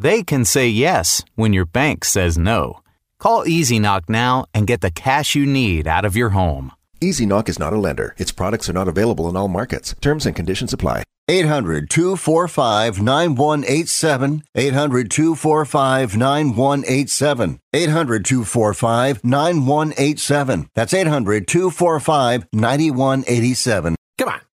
Speaker 22: they can say yes when your bank says no. Call Easy Knock now and get the cash you need out of your home.
Speaker 56: Easy Knock is not a lender. Its products are not available in all markets. Terms and conditions apply.
Speaker 21: 800 245 9187. 800 245 9187. 800 245 9187. That's 800 245 9187.
Speaker 23: Come on.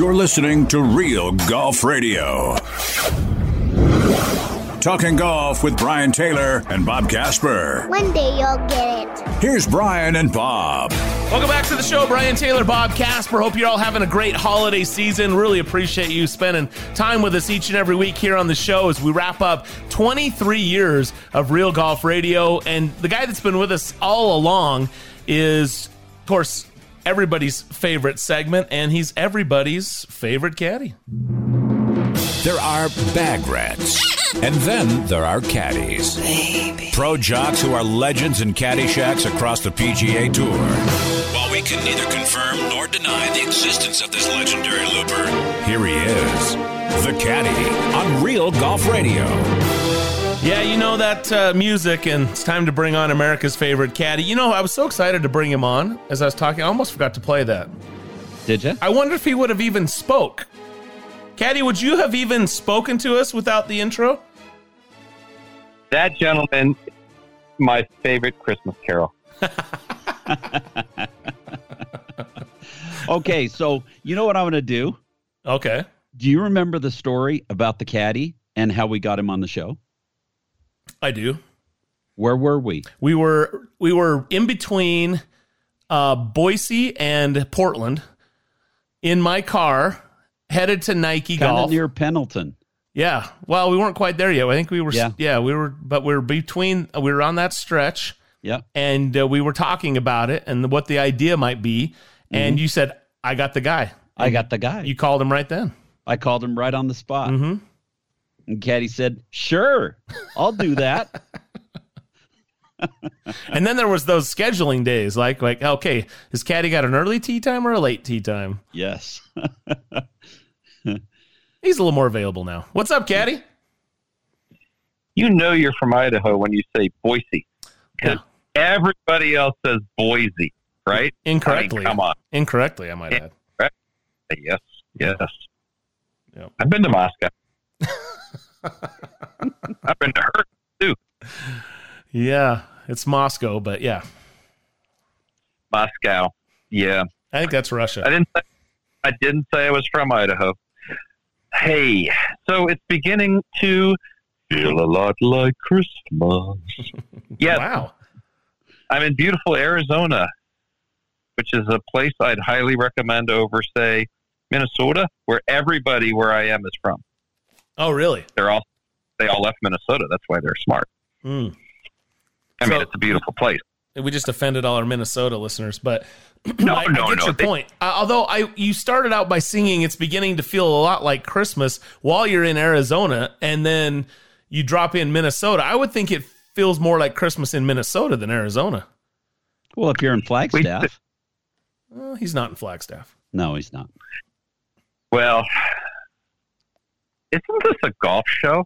Speaker 57: You're listening to Real Golf Radio. Talking golf with Brian Taylor and Bob Casper.
Speaker 58: One day you'll get it.
Speaker 57: Here's Brian and Bob.
Speaker 2: Welcome back to the show, Brian Taylor, Bob Casper. Hope you're all having a great holiday season. Really appreciate you spending time with us each and every week here on the show as we wrap up 23 years of Real Golf Radio. And the guy that's been with us all along is, of course, everybody's favorite segment, and he's everybody's favorite caddy.
Speaker 57: There are bag rats. And then there are caddies. Pro jocks who are legends in caddy shacks across the PGA Tour. While we can neither confirm nor deny the existence of this legendary looper, here he is, the caddy on Real Golf Radio.
Speaker 2: Yeah, you know that uh, music, and it's time to bring on America's favorite caddy. You know, I was so excited to bring him on as I was talking. I almost forgot to play that.
Speaker 3: Did you?
Speaker 2: I wonder if he would have even spoke. Caddy, would you have even spoken to us without the intro?
Speaker 59: That gentleman, my favorite Christmas carol.
Speaker 3: okay, so you know what I'm going to do?
Speaker 2: Okay.
Speaker 3: Do you remember the story about the caddy and how we got him on the show?
Speaker 2: I do.
Speaker 3: Where were we?
Speaker 2: We were we were in between uh, Boise and Portland in my car, headed to Nike
Speaker 3: Kind
Speaker 2: Golf.
Speaker 3: near Pendleton.
Speaker 2: Yeah. Well, we weren't quite there yet. I think we were. Yeah.
Speaker 3: Yeah.
Speaker 2: we were, but we were between. We were on that stretch,
Speaker 3: Yeah.
Speaker 2: and uh, we were talking about it and what the idea might be. And you said, "I got the guy."
Speaker 3: Mm-hmm. I got the guy.
Speaker 2: You called him right then.
Speaker 3: I called him right on the spot.
Speaker 2: Mm-hmm.
Speaker 3: And Caddy said, Sure, I'll do that.
Speaker 2: And then there was those scheduling days, like like okay, has Caddy got an early tee time or a late tee time?
Speaker 3: yes.
Speaker 2: He's a little more available now. What's up, Caddy?
Speaker 59: You know you're from Idaho when you say Boise, because everybody else says Boise, right?
Speaker 2: Incorrectly.
Speaker 59: I mean, come on.
Speaker 2: Incorrectly, I might add.
Speaker 59: Yes, yes.
Speaker 2: Yep.
Speaker 59: I've been to Moscow. I've been to her too.
Speaker 2: Yeah, it's Moscow, but yeah,
Speaker 59: Moscow. Yeah.
Speaker 2: I think that's Russia.
Speaker 59: I didn't. Say, I didn't say I was from Idaho. Hey, so it's beginning to feel a lot like Christmas. yes.
Speaker 2: Wow.
Speaker 59: I'm in beautiful Arizona, which is a place I'd highly recommend over, say, Minnesota, where everybody where I am is from.
Speaker 2: Oh, really?
Speaker 59: They're all they all left Minnesota. That's why they're smart.
Speaker 2: Hmm.
Speaker 59: I mean, it's a beautiful place.
Speaker 2: We just offended all our Minnesota listeners, but
Speaker 59: No,
Speaker 2: I,
Speaker 59: no,
Speaker 2: I get
Speaker 59: no.
Speaker 2: your
Speaker 59: They-
Speaker 2: point. Uh, although I, you started out by singing, it's beginning to feel a lot like Christmas while you're in Arizona, and then you drop in Minnesota. I would think it feels more like Christmas in Minnesota than Arizona.
Speaker 3: Well, if you're in Flagstaff.
Speaker 2: Well, he's not in Flagstaff.
Speaker 3: No, he's not.
Speaker 59: Well, isn't this a golf show?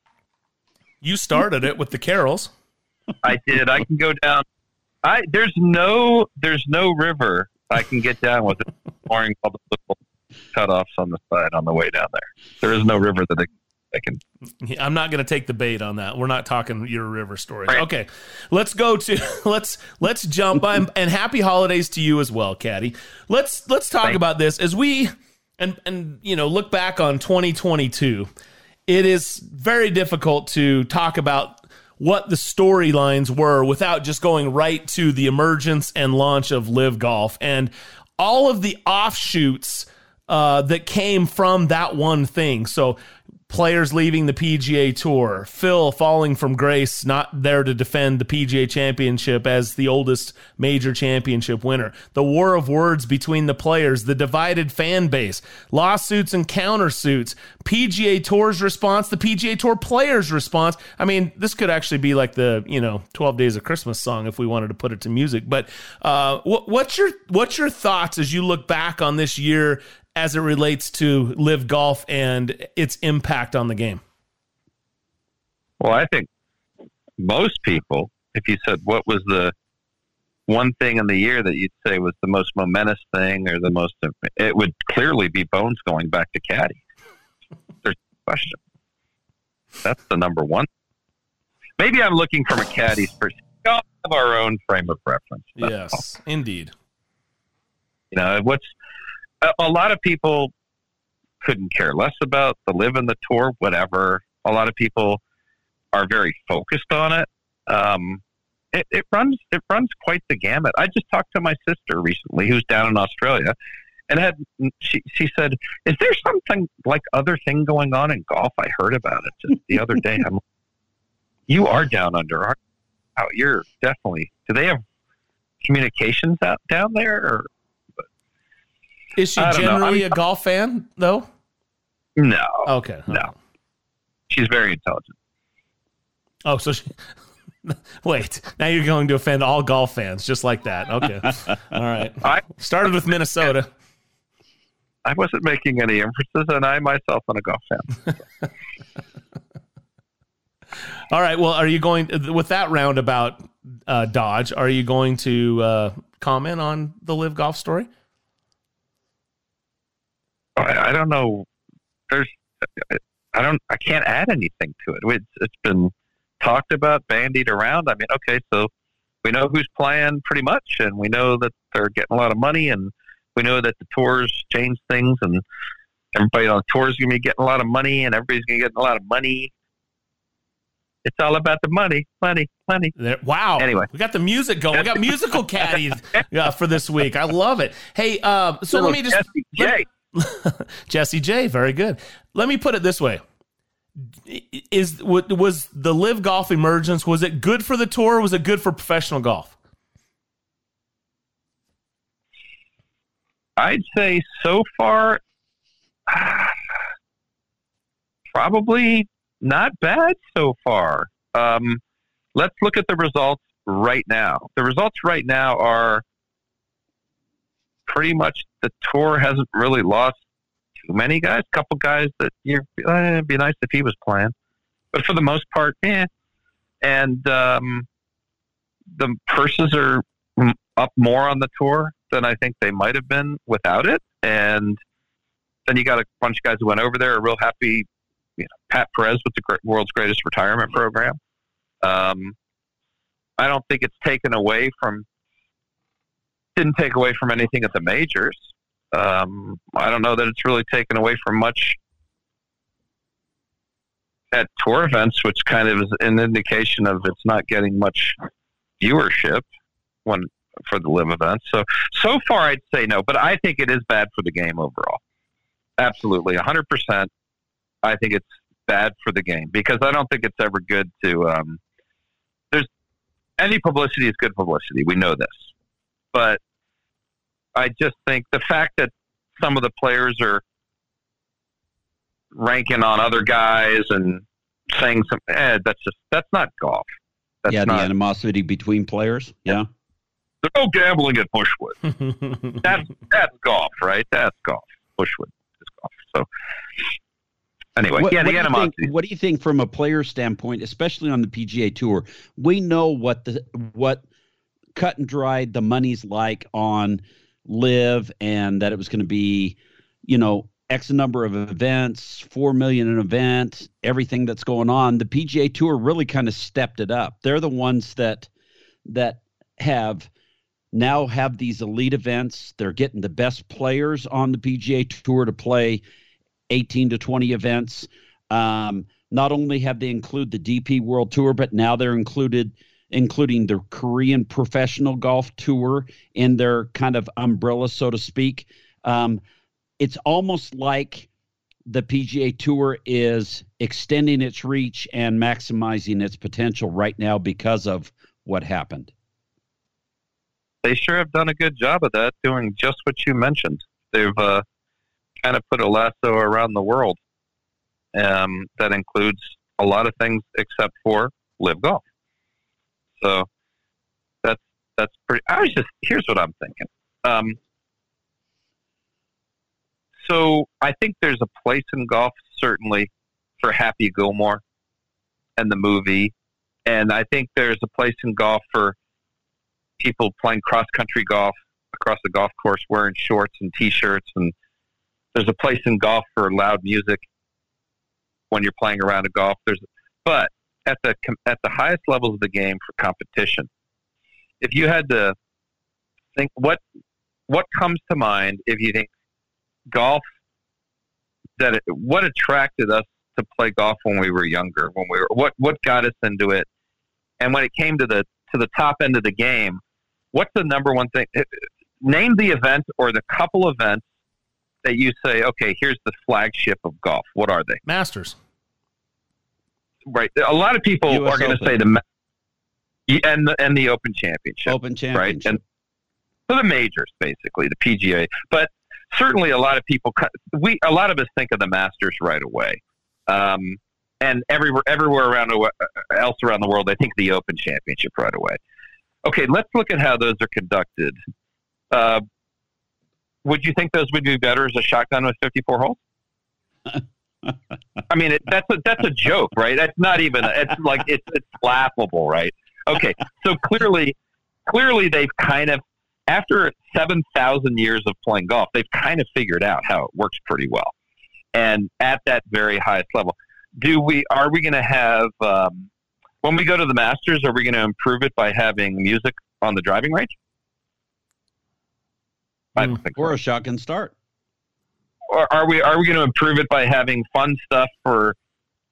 Speaker 2: You started it with the carols.
Speaker 59: I did. I can go down. I there's no there's no river I can get down with it, pouring all the little cutoffs on the side on the way down there. There is no river that I, I can.
Speaker 2: I'm not going to take the bait on that. We're not talking your river stories. Okay, let's go to let's let's jump on and happy holidays to you as well, Caddy. Let's let's talk about this as we and and you know look back on 2022. It is very difficult to talk about what the storylines were without just going right to the emergence and launch of LIV Golf and all of the offshoots uh, that came from that one thing. So players leaving the PGA Tour, Phil falling from grace, not there to defend the PGA Championship as the oldest major championship winner, the war of words between the players, the divided fan base, lawsuits and countersuits, PGA Tour's response, the PGA Tour players' response. I mean, this could actually be like the you know Twelve Days of Christmas song if we wanted to put it to music. But uh, what, what's your what's your thoughts as you look back on this year as it relates to LIV golf and its impact on the game?
Speaker 59: Well, I think most people, if you said what was the one thing in the year that you'd say was the most momentous thing or the most, it would clearly be Bones going back to Caddy. There's no question. That's the number one. Maybe I'm looking from a caddy's perspective. We all have our own frame of reference. That's all.
Speaker 2: Yes, indeed.
Speaker 59: You know, what's a, a lot of people couldn't care less about the LIV and the tour, whatever. A lot of people are very focused on it. Um, it, it runs it runs quite the gamut. I just talked to my sister recently, who's down in Australia, and had she she said, "Is there something like other thing going on in golf?" I heard about it just the other day. I'm, you are down under. Aren't you? Oh, you're definitely. Do they have communications out down there? Or
Speaker 2: Is she
Speaker 59: I don't know.
Speaker 2: generally a golf fan though?
Speaker 59: no,
Speaker 2: Okay.
Speaker 59: no. She's very intelligent.
Speaker 2: Oh, so she. Wait, now you're going to offend all golf fans just like that. Okay. All right.
Speaker 59: I
Speaker 2: Started with Minnesota.
Speaker 59: I wasn't making any inferences, and I myself am a golf fan.
Speaker 2: All right. Well, are you going with that roundabout uh, dodge? Are you going to uh, comment on the LIV golf story?
Speaker 59: I, I don't know. There's, I don't, I can't add anything to it. It's, it's been talked about, bandied around. I mean, okay, so we know who's playing pretty much, and we know that they're getting a lot of money, and we know that the tours change things, and everybody on the tour is going to be getting a lot of money, and everybody's going to get a lot of money. It's all about the money, money, money.
Speaker 2: There, wow.
Speaker 59: Anyway,
Speaker 2: we got the music going. We got musical caddies uh, for this week. I love it. Hey, uh, so let me just
Speaker 59: Jessie J.
Speaker 2: Jessie J. Very good. Let me put it this way: Is was the LIV golf emergence? Was it good for the tour? was it good for professional golf?
Speaker 59: I'd say so far, probably not bad so far. Um, let's look at the results right now. The results right now are pretty much the tour hasn't really lost too many guys. A couple guys that you eh, it'd be nice if he was playing, but for the most part, yeah. And um, the purses are up more on the tour than I think they might have been without it. And then you got a bunch of guys who went over there are real happy. You know, Pat Perez with the world's greatest retirement program. Um, I don't think it's taken away from didn't take away from anything at the majors. Um, I don't know that it's really taken away from much at tour events, which kind of is an indication of it's not getting much viewership when for the LIV events. So so far, I'd say no, but I think it is bad for the game overall. Absolutely, hundred percent. I think it's bad for the game because I don't think it's ever good to. Um, there's any publicity is good publicity. We know this, but I just think the fact that some of the players are ranking on other guys and saying some, eh, that's just that's not golf. That's
Speaker 3: yeah,
Speaker 59: not,
Speaker 3: the animosity between players. Yeah.
Speaker 59: There's no gambling at Bushwood. that's that's golf, right? That's golf. Bushwood is golf. So anyway,
Speaker 3: what,
Speaker 59: yeah,
Speaker 3: what
Speaker 59: the
Speaker 3: do
Speaker 59: animosity.
Speaker 3: think- what do you think from a player standpoint, especially on the PGA Tour? We know what the what cut and dried the money's like on LIV, and that it was going to be, you know, X number of events, four million an event, everything that's going on. The PGA Tour really kind of stepped it up. They're the ones that that have now have these elite events. They're getting the best players on the PGA Tour to play 18 to 20 events. Um, not only have they included the DP World Tour, but now they're included including the Korean Professional Golf Tour in their kind of umbrella, so to speak. Um, it's almost like the PGA Tour is extending its reach and maximizing its potential right now because of what happened.
Speaker 59: They sure have done a good job of that, doing just what you mentioned. They've uh, kind of put a lasso around the world um, that includes a lot of things except for LIV golf. So that's that's pretty. I was just here's what I'm thinking. Um, so I think there's a place in golf certainly for Happy Gilmore and the movie, and I think there's a place in golf for people playing cross country golf across the golf course wearing shorts and t-shirts, and there's a place in golf for loud music when you're playing around a golf. There's but at the at the highest levels of the game for competition, if you had to think what what comes to mind if you think golf that it, what attracted us to play golf when we were younger when we were what what got us into it? And when it came to the to the top end of the game what's the number one thing eh, eh, name the event or the couple events that you say okay here's the flagship of golf. What are they?
Speaker 2: Masters.
Speaker 59: Right a lot of people
Speaker 3: US
Speaker 59: are going to say the and the and the Open Championship
Speaker 3: Open Championship, right
Speaker 59: and for the majors basically the PGA but certainly a lot of people we a lot of us think of the Masters right away. Um, and everywhere everywhere around the, else around the world they think the Open Championship right away. Okay let's look at how those are conducted. Uh, would you think those would be better as a shotgun with 54 holes I mean, it, that's a that's a joke, right? That's not even. It's like it's it's laughable, right? Okay, so clearly, clearly they've kind of after seven thousand years of playing golf, they've kind of figured out how it works pretty well, and at that very highest level, do we are we going to have um, when we go to the Masters? Are we going to improve it by having music on the driving range? I don't think
Speaker 3: or a shotgun start.
Speaker 59: Are, are we are we going to improve it by having fun stuff for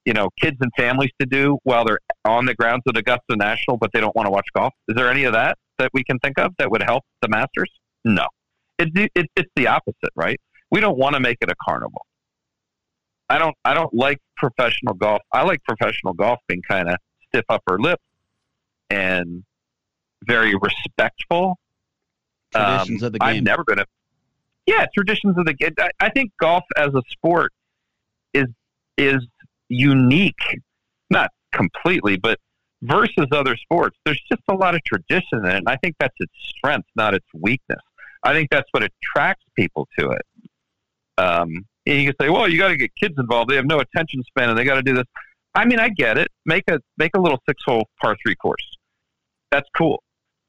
Speaker 59: you know kids and families to do while they're on the grounds at Augusta National, but they don't want to watch golf? Is there any of that that we can think of that would help the Masters? No, it's it, it's the opposite, right? We don't want to make it a carnival. I don't I don't like professional golf. I like professional golf being kind of stiff upper lip and very respectful.
Speaker 60: Traditions
Speaker 59: Um,
Speaker 60: of the game.
Speaker 59: I'm never going to. Yeah, traditions of the game. I, think golf as a sport is is unique, not completely, but versus other sports. There's just a lot of tradition in it, and I think that's its strength, not its weakness. I think that's what attracts people to it. Um, and you can say, well, you got to get kids involved. They have no attention span, and they got to do this. I mean, I get it. Make a make a little six hole par three course. That's cool,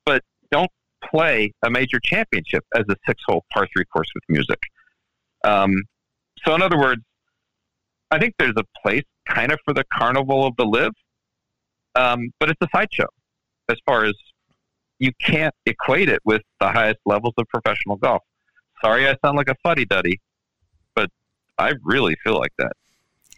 Speaker 59: but don't play a major championship as a six hole par three course with music. Um, so, in other words, I think there's a place kind of for the carnival of the LIV, um, but it's a sideshow as far as you can't equate it with the highest levels of professional golf. Sorry, I sound like a fuddy duddy, but I really feel like that.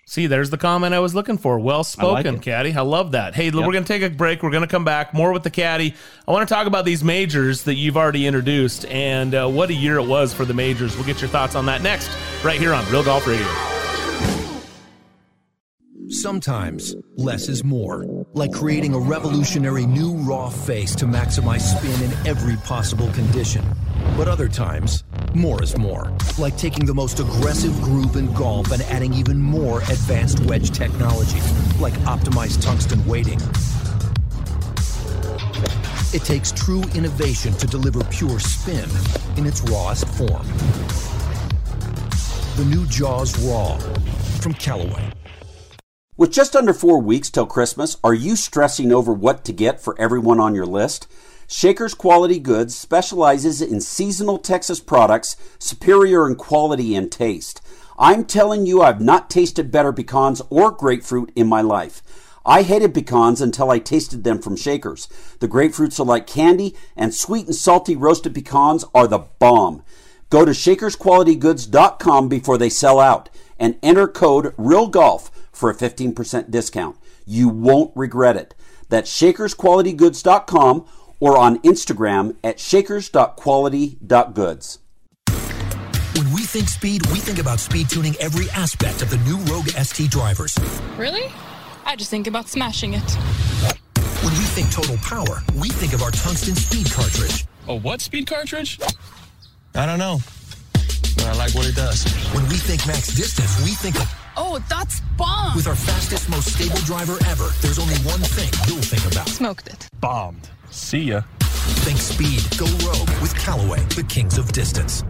Speaker 2: See, there's the comment I was looking for. Well spoken,
Speaker 59: it.
Speaker 2: Caddy. I love that. Hey, we're going to take a break. We're going to come back. More with the Caddy. I want to talk about these majors that you've already introduced and uh, what a year it was for the majors. We'll get your thoughts on that next, right here on Real Golf Radio.
Speaker 26: Sometimes less is more, like creating a revolutionary new raw face to maximize spin in every possible condition. But other times, more is more, like taking the most aggressive groove in golf and adding even more advanced wedge technology, like optimized tungsten weighting. It takes true innovation to deliver pure spin in its rawest form. The new Jaws Raw from Callaway.
Speaker 3: With just under four weeks till Christmas, are you stressing over what to get for everyone on your list? Shaker's Quality Goods specializes in seasonal Texas products superior in quality and taste. I'm telling you, I've not tasted better pecans or grapefruit in my life. I hated pecans until I tasted them from Shaker's. The grapefruits are like candy, and sweet and salty roasted pecans are the bomb. Go to shakersqualitygoods.com before they sell out and enter code REALGOLF for a 15% discount. You won't regret it. That's shakersqualitygoods.com or on Instagram at shakers.quality.goods.
Speaker 26: When we think speed, we think about speed tuning every aspect of the new Rogue ST drivers.
Speaker 55: Really? I just think about smashing it.
Speaker 26: When we think total power, we think of our tungsten speed cartridge.
Speaker 17: A what speed cartridge? I don't know. But I like what it does.
Speaker 26: When we think max distance, we think of
Speaker 55: Oh, that's bomb!
Speaker 26: with our fastest, most stable driver ever. There's only one thing you'll think about.
Speaker 55: Smoked it.
Speaker 17: Bombed. See ya.
Speaker 26: Think speed. Go rogue with Callaway, the kings of distance.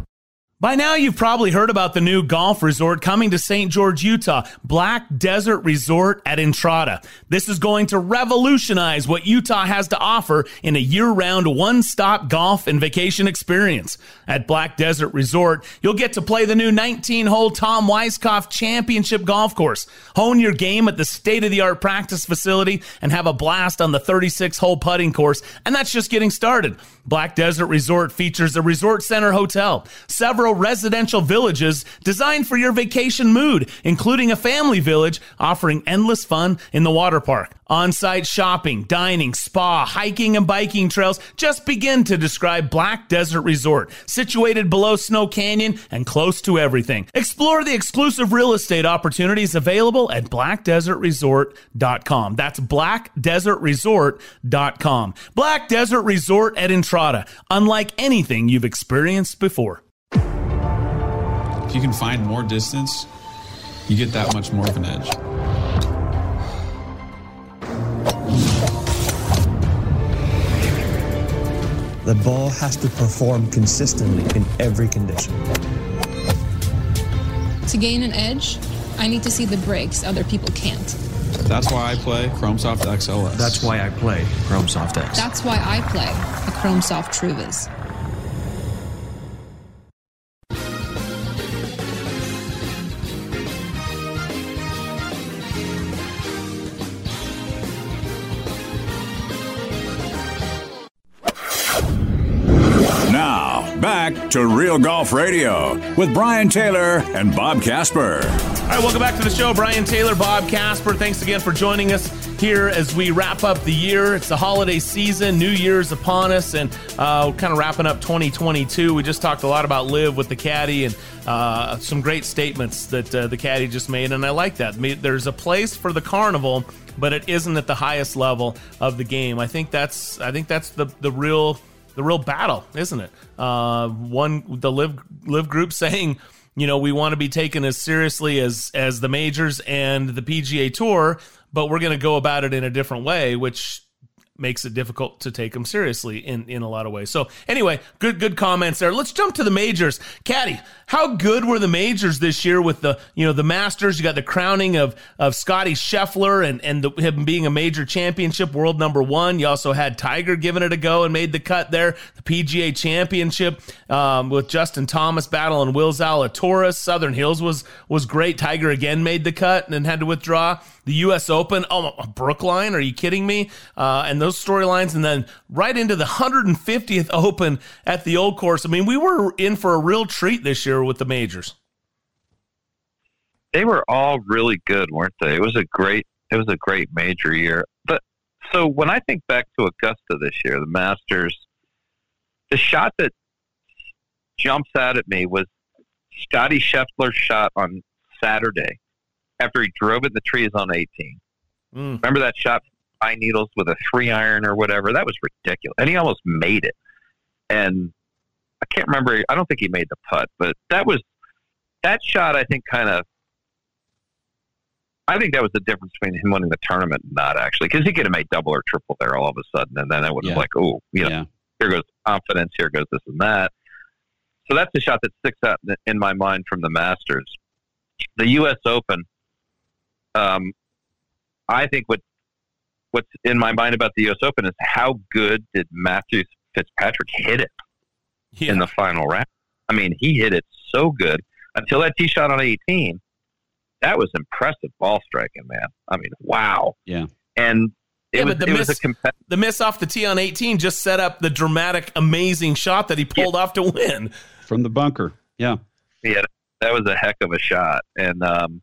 Speaker 2: By now, you've probably heard about the new golf resort coming to St. George, Utah, Black Desert Resort at Entrada. This is going to revolutionize what Utah has to offer in a year round, one stop golf and vacation experience. At Black Desert Resort, you'll get to play the new 19 hole Tom Weiskopf Championship Golf Course, hone your game at the state of the art practice facility, and have a blast on the 36 hole putting course. And that's just getting started. Black Desert Resort features a resort center hotel, several residential villages designed for your vacation mood, including a family village offering endless fun in the water park. On site shopping, dining, spa, hiking, and biking trails just begin to describe Black Desert Resort, situated below Snow Canyon and close to everything. Explore the exclusive real estate opportunities available at blackdesertresort.com. That's blackdesertresort.com. Black Desert Resort at Entrada, unlike anything you've experienced before.
Speaker 61: If you can find more distance, you get that much more of an edge.
Speaker 62: The ball has to perform consistently in every condition.
Speaker 55: To gain an edge, I need to see the breaks other people can't.
Speaker 61: That's why I play Chrome Soft X LS.
Speaker 63: That's why I play Chrome Soft X.
Speaker 55: That's why I play the Chrome
Speaker 1: Soft
Speaker 57: TruVis. To Real Golf Radio with Brian Taylor and Bob Casper.
Speaker 2: All right, welcome back to the show. Brian Taylor, Bob Casper. Thanks again for joining us here as we wrap up the year. It's the holiday season, New Year's upon us, and uh, kind of wrapping up 2022. We just talked a lot about LIV with the caddy and uh, some great statements that uh, the caddy just made, and I like that. There's a place for the carnival, but it isn't at the highest level of the game. I think that's I think that's the the real the real battle, isn't it? Uh, one the LIV LIV group saying you know we want to be taken as seriously as as the majors and the PGA Tour, but we're going to go about it in a different way, which makes it difficult to take them seriously in, in a lot of ways. So anyway, good good comments there. Let's jump to the majors. Caddy, how good were the majors this year with the you know the Masters? You got the crowning of of Scottie Scheffler and and the, him being a major championship world number one. You also had Tiger giving it a go and made the cut there. The PGA Championship um, with Justin Thomas battling Will Zalatoris. Southern Hills was was great. Tiger again made the cut and had to withdraw. The U.S. Open, oh Brookline, are you kidding me? Uh, and those storylines, and then right into the 150th Open at the Old Course. I mean, we were in for a real treat this year with the majors.
Speaker 59: They were all really good, weren't they? It was a great, it was a great major year. But so when I think back to Augusta this year, the Masters, the shot that jumps out at me was Scottie Scheffler's shot on Saturday after he drove in the trees on 18. Mm. Remember that shot, pine needles with a three iron or whatever? That was ridiculous, and he almost made it. And I can't remember. I don't think he made the putt, but that was that shot. I think kind of. I think that was the difference between him winning the tournament and not actually, because he could have made double or triple there all of a sudden, and then it would have yeah. like, oh, you know, yeah. here goes confidence, here goes this and that. So that's the shot that sticks out in my mind from the Masters. The U.S. Open, um, I think what what's in my mind about the U.S. Open is how good did Matthew Fitzpatrick hit it yeah. in the final round? I mean, he hit it so good until that tee shot on 18. That was impressive ball striking, man. I mean, wow.
Speaker 3: Yeah.
Speaker 59: And it
Speaker 2: yeah,
Speaker 59: was,
Speaker 2: but the
Speaker 59: it
Speaker 2: miss,
Speaker 59: was a compet-
Speaker 2: the miss off the tee on 18 just set up the dramatic, amazing shot that he pulled yeah. off to win
Speaker 3: from the bunker. Yeah.
Speaker 59: Yeah, that was a heck of a shot. And um,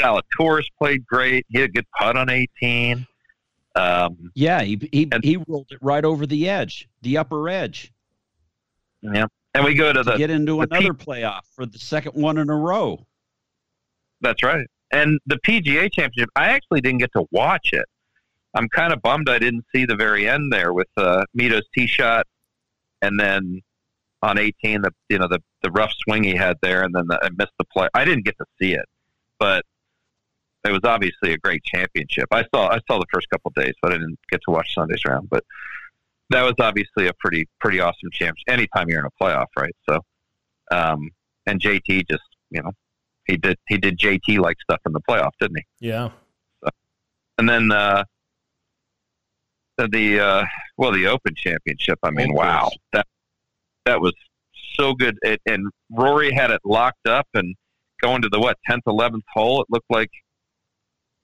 Speaker 59: Zalatoris played great. He had a good putt on 18. Um,
Speaker 3: yeah, he he, and, he rolled it right over the edge, the upper edge.
Speaker 59: Yeah, and we go to,
Speaker 3: to
Speaker 59: the
Speaker 3: get into
Speaker 59: the
Speaker 3: another
Speaker 59: P-
Speaker 3: playoff for the second one in a row.
Speaker 59: That's right. And the PGA Championship, I actually didn't get to watch it. I'm kind of bummed I didn't see the very end there with uh, Mito's tee shot, and then on 18, the you know the the rough swing he had there, and then the, I missed the play. I didn't get to see it, but it was obviously a great championship. I saw I saw the first couple of days, but I didn't get to watch Sunday's round. But that was obviously a pretty pretty awesome championship. Anytime you're in a playoff, right? So, um, and JT just you know he did he did JT like stuff in the playoff, didn't he?
Speaker 2: Yeah.
Speaker 59: So, and then uh, the uh, well the Open Championship. I mean, wow that that was so good. It, and Rory had it locked up and going to the what tenth, eleventh hole. It looked like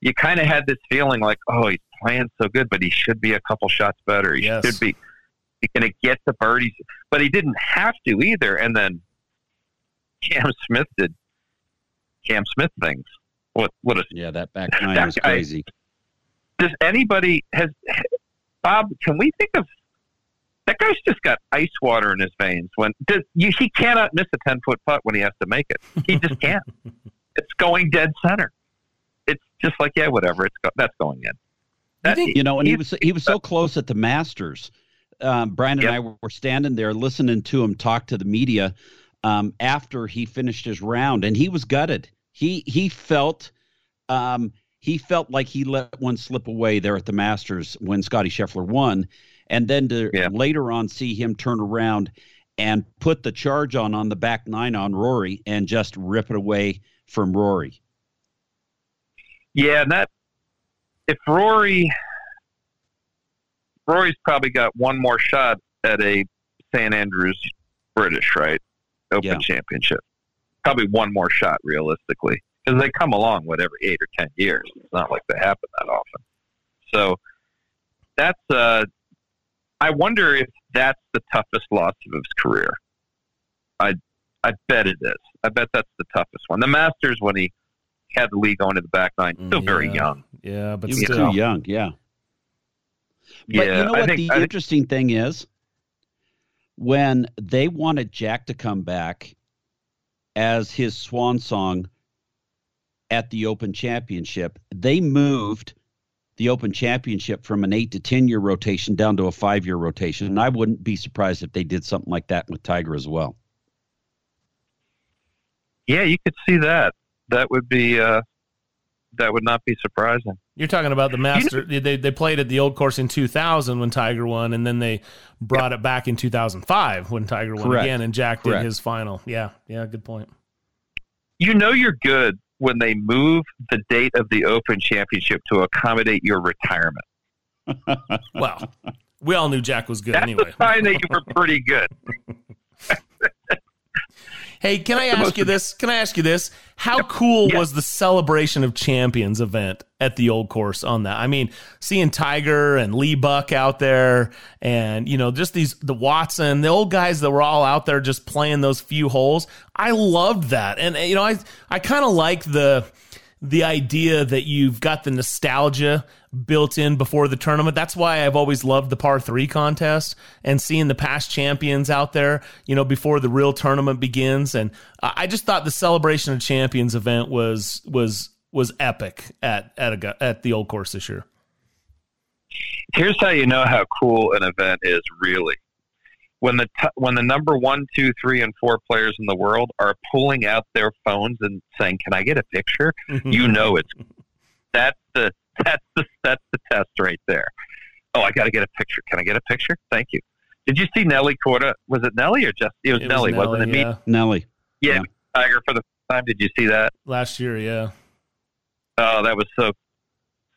Speaker 59: you kind of had this feeling like, oh, he's playing so good, but he should be a couple shots better. He
Speaker 2: yes.
Speaker 59: should be going to get the birdies, but he didn't have to either. And then Cam Smith did Cam Smith things. What? What a
Speaker 3: yeah, that back nine that was
Speaker 59: guy,
Speaker 3: crazy.
Speaker 59: Does anybody has Bob? Can we think of that guy's just got ice water in his veins when does, you, he cannot miss a ten foot putt when he has to make it. He just can't. it's going dead center just like yeah, whatever. It's go- that's going in.
Speaker 3: That, you know, and he was he was so close at the Masters. Um, Brian and yep. I were standing there listening to him talk to the media um, after he finished his round, and he was gutted. He he felt um, he felt like he let one slip away there at the Masters when Scottie Scheffler won, and then to yeah. later on see him turn around and put the charge on on the back nine on Rory and just rip it away from Rory.
Speaker 59: Yeah, and that if Rory Rory's probably got one more shot at a St Andrews British, right? Open yeah. Championship. Probably one more shot realistically. Because they come along what every eight or ten years. It's not like they happen that often. So that's uh I wonder if that's the toughest loss of his career. I I bet it is. I bet that's the toughest one. The Masters when he had the lead going to the back nine, still very young.
Speaker 2: Yeah, but
Speaker 3: He was
Speaker 2: still.
Speaker 3: too young. Yeah. But
Speaker 59: Yeah,
Speaker 3: you know what
Speaker 59: think-
Speaker 3: the
Speaker 59: I think-
Speaker 3: interesting thing is? When they wanted Jack to come back as his swan song at the Open Championship, they moved the Open Championship from an eight to 10 year rotation down to a five year rotation. And I wouldn't be surprised if they did something like that with Tiger as well.
Speaker 59: Yeah, you could see that. That would be uh, that would not be surprising.
Speaker 2: You're talking about the master. they they played at the old course in 2000 when Tiger won, and then they brought it back in 2005 when Tiger won
Speaker 59: Correct.
Speaker 2: again, and Jack
Speaker 59: Correct.
Speaker 2: did his final. Yeah, yeah, good point.
Speaker 59: You know you're good when they move the date of the Open Championship to accommodate your retirement.
Speaker 2: Well, we all knew Jack was good
Speaker 59: That's
Speaker 2: anyway.
Speaker 59: a sign that you were pretty good.
Speaker 2: Hey, can I ask you this? Can I ask you this? How cool was the celebration of champions event at the old course on that? I mean, seeing Tiger and Lee Buck out there and, you know, just these, the Watson, the old guys that were all out there just playing those few holes. I loved that. And, you know, I, I kind of like the, the idea that you've got the nostalgia built in before the tournament. That's why I've always loved the par three contest and seeing the past champions out there, you know, before the real tournament begins. And I just thought the celebration of champions event was was was epic at at a, at the old course this year.
Speaker 59: Here's how you know how cool an event is really. When the t- when the number one, two, three, and four players in the world are pulling out their phones and saying, "Can I get a picture?" Mm-hmm. you know it's that's the that's the that's the test right there. Oh, I got to get a picture. Can I get a picture? Thank you. Did you see Nelly Korda? Was it Nelly or just it was
Speaker 2: It was
Speaker 59: Nelly, wasn't it?
Speaker 2: Nelly,
Speaker 59: Me,
Speaker 2: yeah.
Speaker 3: Nelly.
Speaker 59: yeah, Tiger for the time. Did you see that?
Speaker 2: Last year, yeah.
Speaker 59: Oh, that was so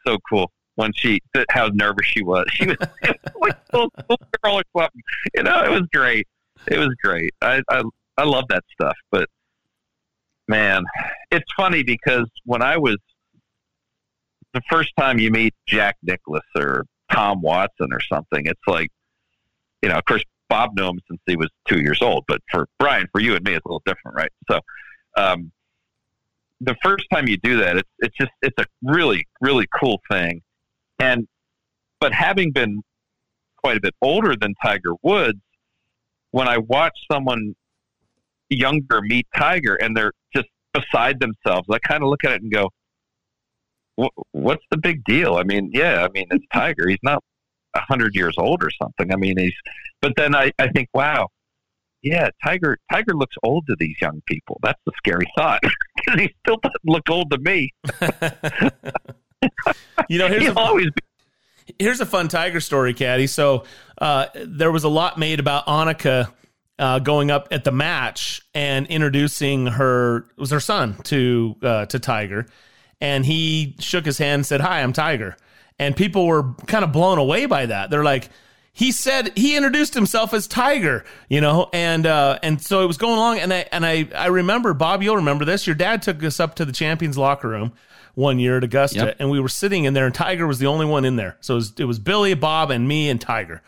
Speaker 59: so cool. When she, how nervous she was. She was like little girl or something. You know, it was great. It was great. I, I I love that stuff. But man, it's funny because when I was the first time you meet Jack Nicklaus or Tom Watson or something, it's like, you know, of course Bob knew him since he was two years old, but for Brian, for you and me, it's a little different, right? So, um, the first time you do that, it's it's just it's a really really cool thing, and but having been quite a bit older than Tiger Woods, when I watch someone younger meet Tiger and they're just beside themselves, I kind of look at it and go, "Wh- "What's the big deal?" I mean, yeah, I mean it's Tiger. He's not a hundred years old or something. I mean, he's. But then I, I think, wow, yeah, Tiger. Tiger looks old to these young people. That's the scary thought because he still doesn't look old to me.
Speaker 2: You know, here's
Speaker 59: He'll
Speaker 2: a,
Speaker 59: always
Speaker 2: here's a fun Tiger story, Caddy. So uh, there was a lot made about Annika uh, going up at the match and introducing her it was her son to uh, to Tiger, and he shook his hand and said, "Hi, I'm Tiger," and people were kind of blown away by that. They're like. He said he introduced himself as Tiger, you know, and uh, and so it was going along, and I and I I remember Bob, you'll remember this. Your dad took us up to the champions locker room one year at Augusta,
Speaker 3: Yep.
Speaker 2: and we were sitting in there, and Tiger was the only one in there. So it was, it was Billy, Bob, and me and Tiger.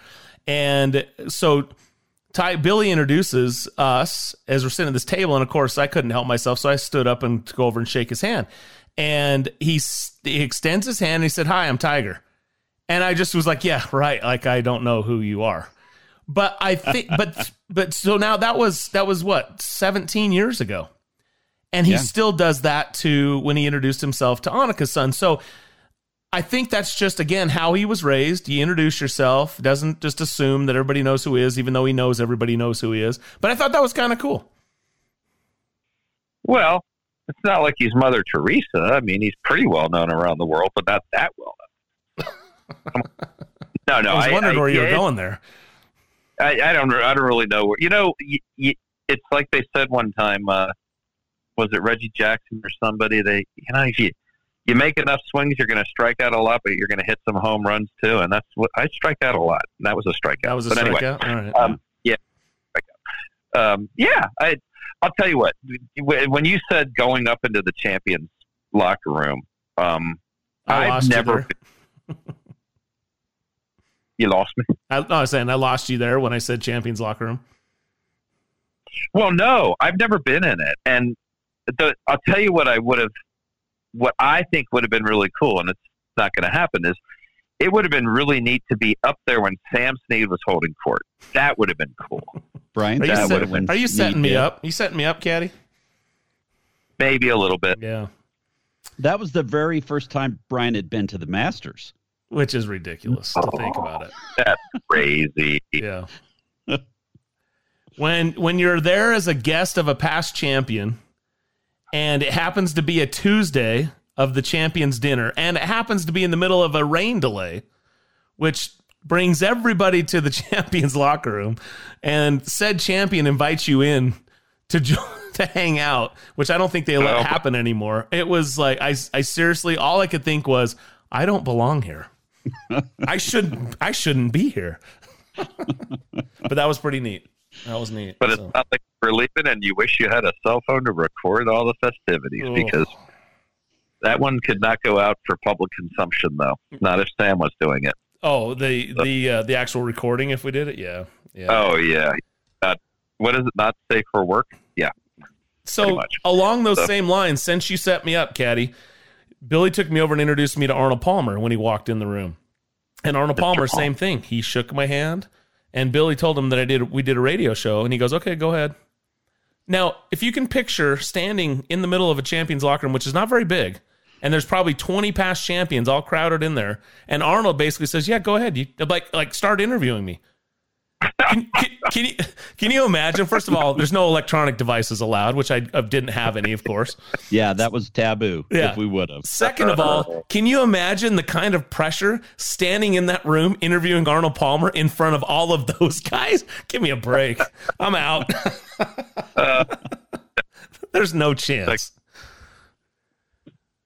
Speaker 2: And so Ty, Billy introduces us as we're sitting at this table, and of course I couldn't help myself, so I stood up and to go over and shake his hand. And he, he extends his hand and he said, "Hi, I'm Tiger." And I just was like, "Yeah, right." Like I don't know who you are, but I think, but but so now that was that was what 17 years ago and he
Speaker 3: Yeah.
Speaker 2: still does that to when he introduced himself to Annika's son. So I think that's just again how he was raised. You introduce yourself, doesn't just assume that everybody knows who he is, even though he knows everybody knows who he is. But I thought that was kind of cool.
Speaker 59: Well, it's not like he's Mother Teresa. I mean, he's pretty well known around the world, but not that well known. no, no.
Speaker 2: I was wondering where you were going there.
Speaker 59: I, I don't. I don't really know. Where, you know, y y it's like they said one time. Uh, was it Reggie Jackson or somebody? They, you know, if you you make enough swings, you're going to strike out a lot, but you're going to hit some home runs too. And that's what I strike out a lot. And that was a strikeout.
Speaker 2: That was a
Speaker 59: but anyway,
Speaker 2: strikeout. All right.
Speaker 59: um, yeah. Um, yeah. I, I'll tell you what. When you said going up into the champions locker room, um,
Speaker 2: I
Speaker 59: I've
Speaker 2: you
Speaker 59: never.
Speaker 2: there.
Speaker 59: You lost me.
Speaker 2: I, no, I was saying I lost you there when I said champions locker room.
Speaker 59: Well, no, I've never been in it, and the, I'll tell you what I would have, what I think would have been really cool, and it's not going to happen. Is it would have been really neat to be up there when Sam Snead was holding court. That would have been cool.
Speaker 3: Brian,
Speaker 2: Are you,
Speaker 59: that would
Speaker 2: set-
Speaker 59: have been
Speaker 2: are you setting me
Speaker 59: neat.
Speaker 2: up? You setting me up, Caddy?
Speaker 59: Maybe a little bit.
Speaker 2: Yeah.
Speaker 3: That was the very first time Brian had been to the Masters.
Speaker 2: Which is ridiculous to think about it.
Speaker 59: That's crazy.
Speaker 2: Yeah. when when you're there as a guest of a past champion and it happens to be a Tuesday of the champions dinner. And it happens to be in the middle of a rain delay which brings everybody to the champions locker room. And said champion invites you in to to hang out which I don't think they let
Speaker 59: Oh.
Speaker 2: happen anymore. It was like I I seriously all I could think was I don't belong here. I shouldn't I shouldn't be here. But that was pretty neat that was neat
Speaker 59: But it's
Speaker 2: so.
Speaker 59: not like we're leaving, and you wish you had a cell phone to record all the festivities because that one could not go out for public consumption, though. Not if Sam was doing it.
Speaker 2: Oh, the the uh, the actual recording. If we did it, yeah, yeah.
Speaker 59: Oh yeah. Uh, what is it? Not safe for work? Yeah.
Speaker 2: so along those
Speaker 59: So-
Speaker 2: same lines, since you set me up, Caddy, Billy took me over and introduced me to Arnold Palmer when he walked in the room. And Arnold Palmer, same thing. He shook my hand, and Billy told him that I did. We did a radio show, and he goes, "Okay, go ahead." Now, if you can picture standing in the middle of a champions locker room, which is not very big, and there's probably 20 past champions all crowded in there, and Arnold basically says, "Yeah, go ahead. You like like start interviewing me." Can, can, can you can you imagine? First of all, there's no electronic devices allowed, which I uh, didn't have any, of course.
Speaker 3: Yeah, that was taboo
Speaker 2: Yeah.
Speaker 3: if we would have.
Speaker 2: Second of all, can you imagine the kind of pressure standing in that room interviewing Arnold Palmer in front of all of those guys? Give me a break. I'm out. There's no chance.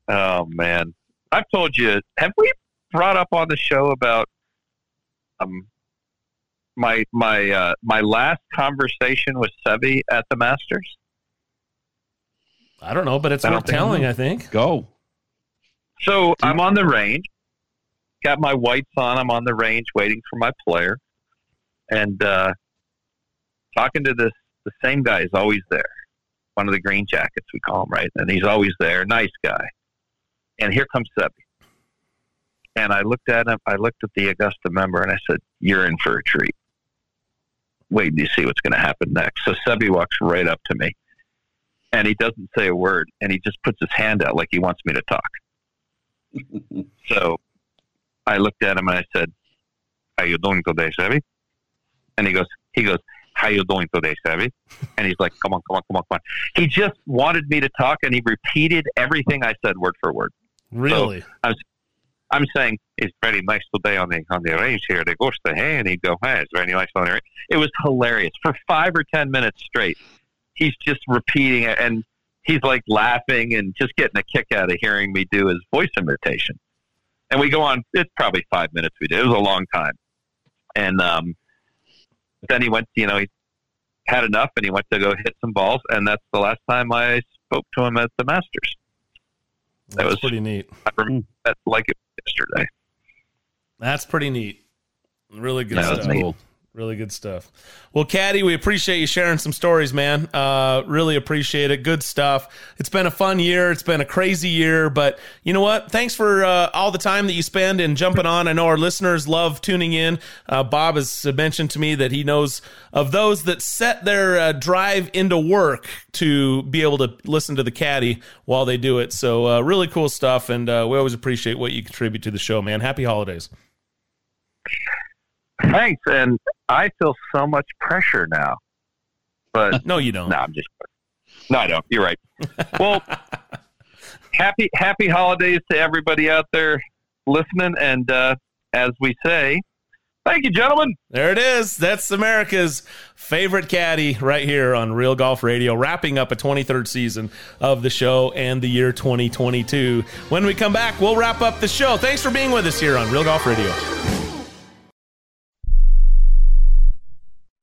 Speaker 59: Oh man, I've told you. Have we brought up on the show about um my my uh, my last conversation with Seve at the Masters?
Speaker 2: I don't know, but it's
Speaker 59: I don't
Speaker 2: worth telling. I think.
Speaker 3: Go.
Speaker 59: So I'm on the range, got my whites on. I'm on the range waiting for my player, and uh, talking to this the same guy is always there. One of the green jackets we call him, right? And he's always there, nice guy. And here comes Seve. And I looked at him. I looked at the Augusta member, and I said, "You're in for a treat. Wait, do you see what's going to happen next?" So Seve walks right up to me, and he doesn't say a word, and he just puts his hand out like he wants me to talk. So I looked at him and I said, "How you doing today, Seve?" And he goes, "He goes, how you doing today, Seve?" And he's like, "Come on, come on, come on, come on." He just wanted me to talk, and he repeated everything I said word for word.
Speaker 2: Really?
Speaker 59: So I'm, I'm saying it's very nice today on the on the range here. They go to hey, and he'd go, "Hey, it's very nice on the range." It was hilarious for five or ten minutes straight. He's just repeating it, and he's like laughing and just getting a kick out of hearing me do his voice imitation. And we go on. It's probably five minutes we did. It was a long time. And um, then he went. You know, he had enough, and he went to go hit some balls. And that's the last time I spoke to him at the Masters. That
Speaker 2: That's
Speaker 59: was
Speaker 2: pretty neat.
Speaker 59: I remember hmm. that like it yesterday.
Speaker 2: That's pretty neat. Really good
Speaker 59: Yeah, that's
Speaker 2: stuff.
Speaker 59: neat.
Speaker 2: Really good stuff. Well, Caddy, we appreciate you sharing some stories, man. Uh, really appreciate it. Good stuff. It's been a fun year. It's been a crazy year, but you know what? Thanks for uh, all the time that you spend and jumping on. I know our listeners love tuning in. Uh, Bob has mentioned to me that he knows of those that set their uh, drive into work to be able to listen to the Caddy while they do it. So, uh, really cool stuff, and uh, we always appreciate what you contribute to the show, man. Happy holidays.
Speaker 59: Thanks, and I feel so much pressure now. But
Speaker 2: no, you don't.
Speaker 59: No, I'm just. No, I don't. You're right. Well, happy happy holidays to everybody out there listening, and uh, as we say, thank you, gentlemen.
Speaker 2: There it is. That's America's favorite caddy right here on Real Golf Radio, wrapping up a 23rd season of the show and the year 2022. When we come back, we'll wrap up the show. Thanks for being with us here on Real Golf Radio.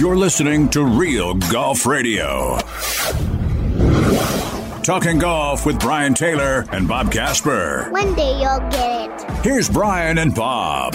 Speaker 1: You're listening to Real Golf Radio. Talking golf with Brian Taylor and Bob Casper.
Speaker 64: One day you'll get it.
Speaker 1: Here's Brian and Bob.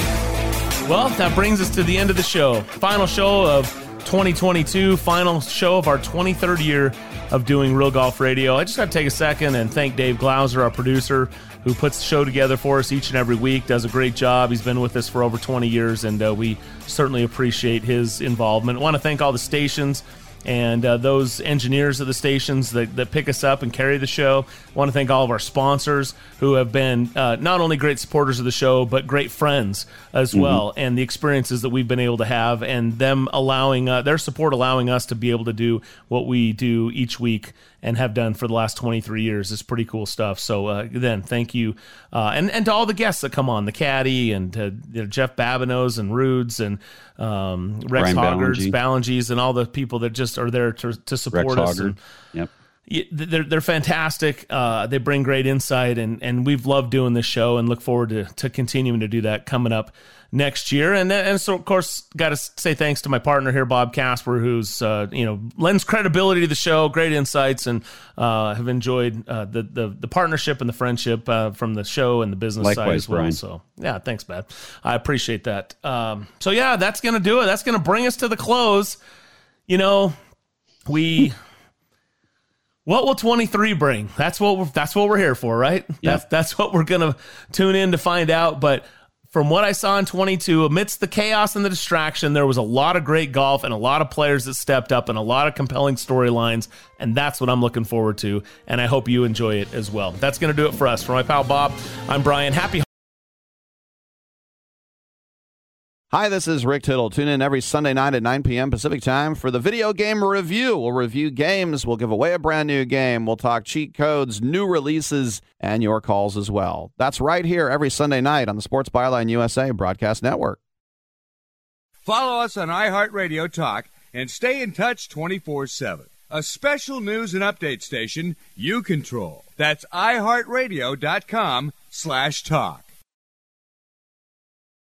Speaker 2: Well, that brings us to the end of the show. Final show of 2022, final show of our 23rd year of doing Real Golf Radio. I just got to take a second and thank Dave Glauser, our producer, who puts the show together for us each and every week, does a great job. He's been with us for over 20 years, and uh, we certainly appreciate his involvement. I want to thank all the stations and uh, those engineers of the stations that, that pick us up and carry the show. I want to thank all of our sponsors who have been uh, not only great supporters of the show, but great friends as
Speaker 3: Mhm.
Speaker 2: well, and the experiences that we've been able to have, and them allowing uh, their support allowing us to be able to do what we do each week and have done for the last 23 years is pretty cool stuff. So uh, then, thank you, uh, and and to all the guests that come on, the caddy and uh, you know, Jeff Babineaus and Rudes and um, Rex
Speaker 3: Brian
Speaker 2: Hoggards. Ballengees, and all the people that just are there to to support
Speaker 3: Rex
Speaker 2: us.
Speaker 3: Hoggard.
Speaker 2: And,
Speaker 3: Yep.
Speaker 2: They're they're fantastic. Uh, they bring great insight, and and we've loved doing this show, and look forward to to continuing to do that coming up next year. And and so of course, got to say thanks to my partner here, Bob Casper, who's uh, you know lends credibility to the show, great insights, and uh, have enjoyed uh, the, the the partnership and the friendship uh, from the show and the business side as well.
Speaker 3: Brian.
Speaker 2: So yeah, thanks, Bad. I appreciate that. Um, so yeah, that's gonna do it. That's gonna bring us to the close. You know, we. What will 23 bring? That's what we're, that's what we're here for, right? That's that's what we're gonna tune in to find out. But from what I saw in 22, amidst the chaos and the distraction, there was a lot of great golf and a lot of players that stepped up and a lot of compelling storylines, and that's what I'm looking forward to. And I hope you enjoy it as well. That's gonna do it for us. For my pal Bob, I'm Brian. Happy
Speaker 65: Hi, this is Rick Tittle. Tune in every Sunday night at 9 p.m. Pacific time for the video game review. We'll review games, we'll give away a brand new game, we'll talk cheat codes, new releases, and your calls as well. That's right here every Sunday night on the Sports Byline USA Broadcast Network.
Speaker 38: Follow us on iHeartRadio Talk and stay in touch 24 7. A special news and update station you control. That's iHeartRadio.com slash talk.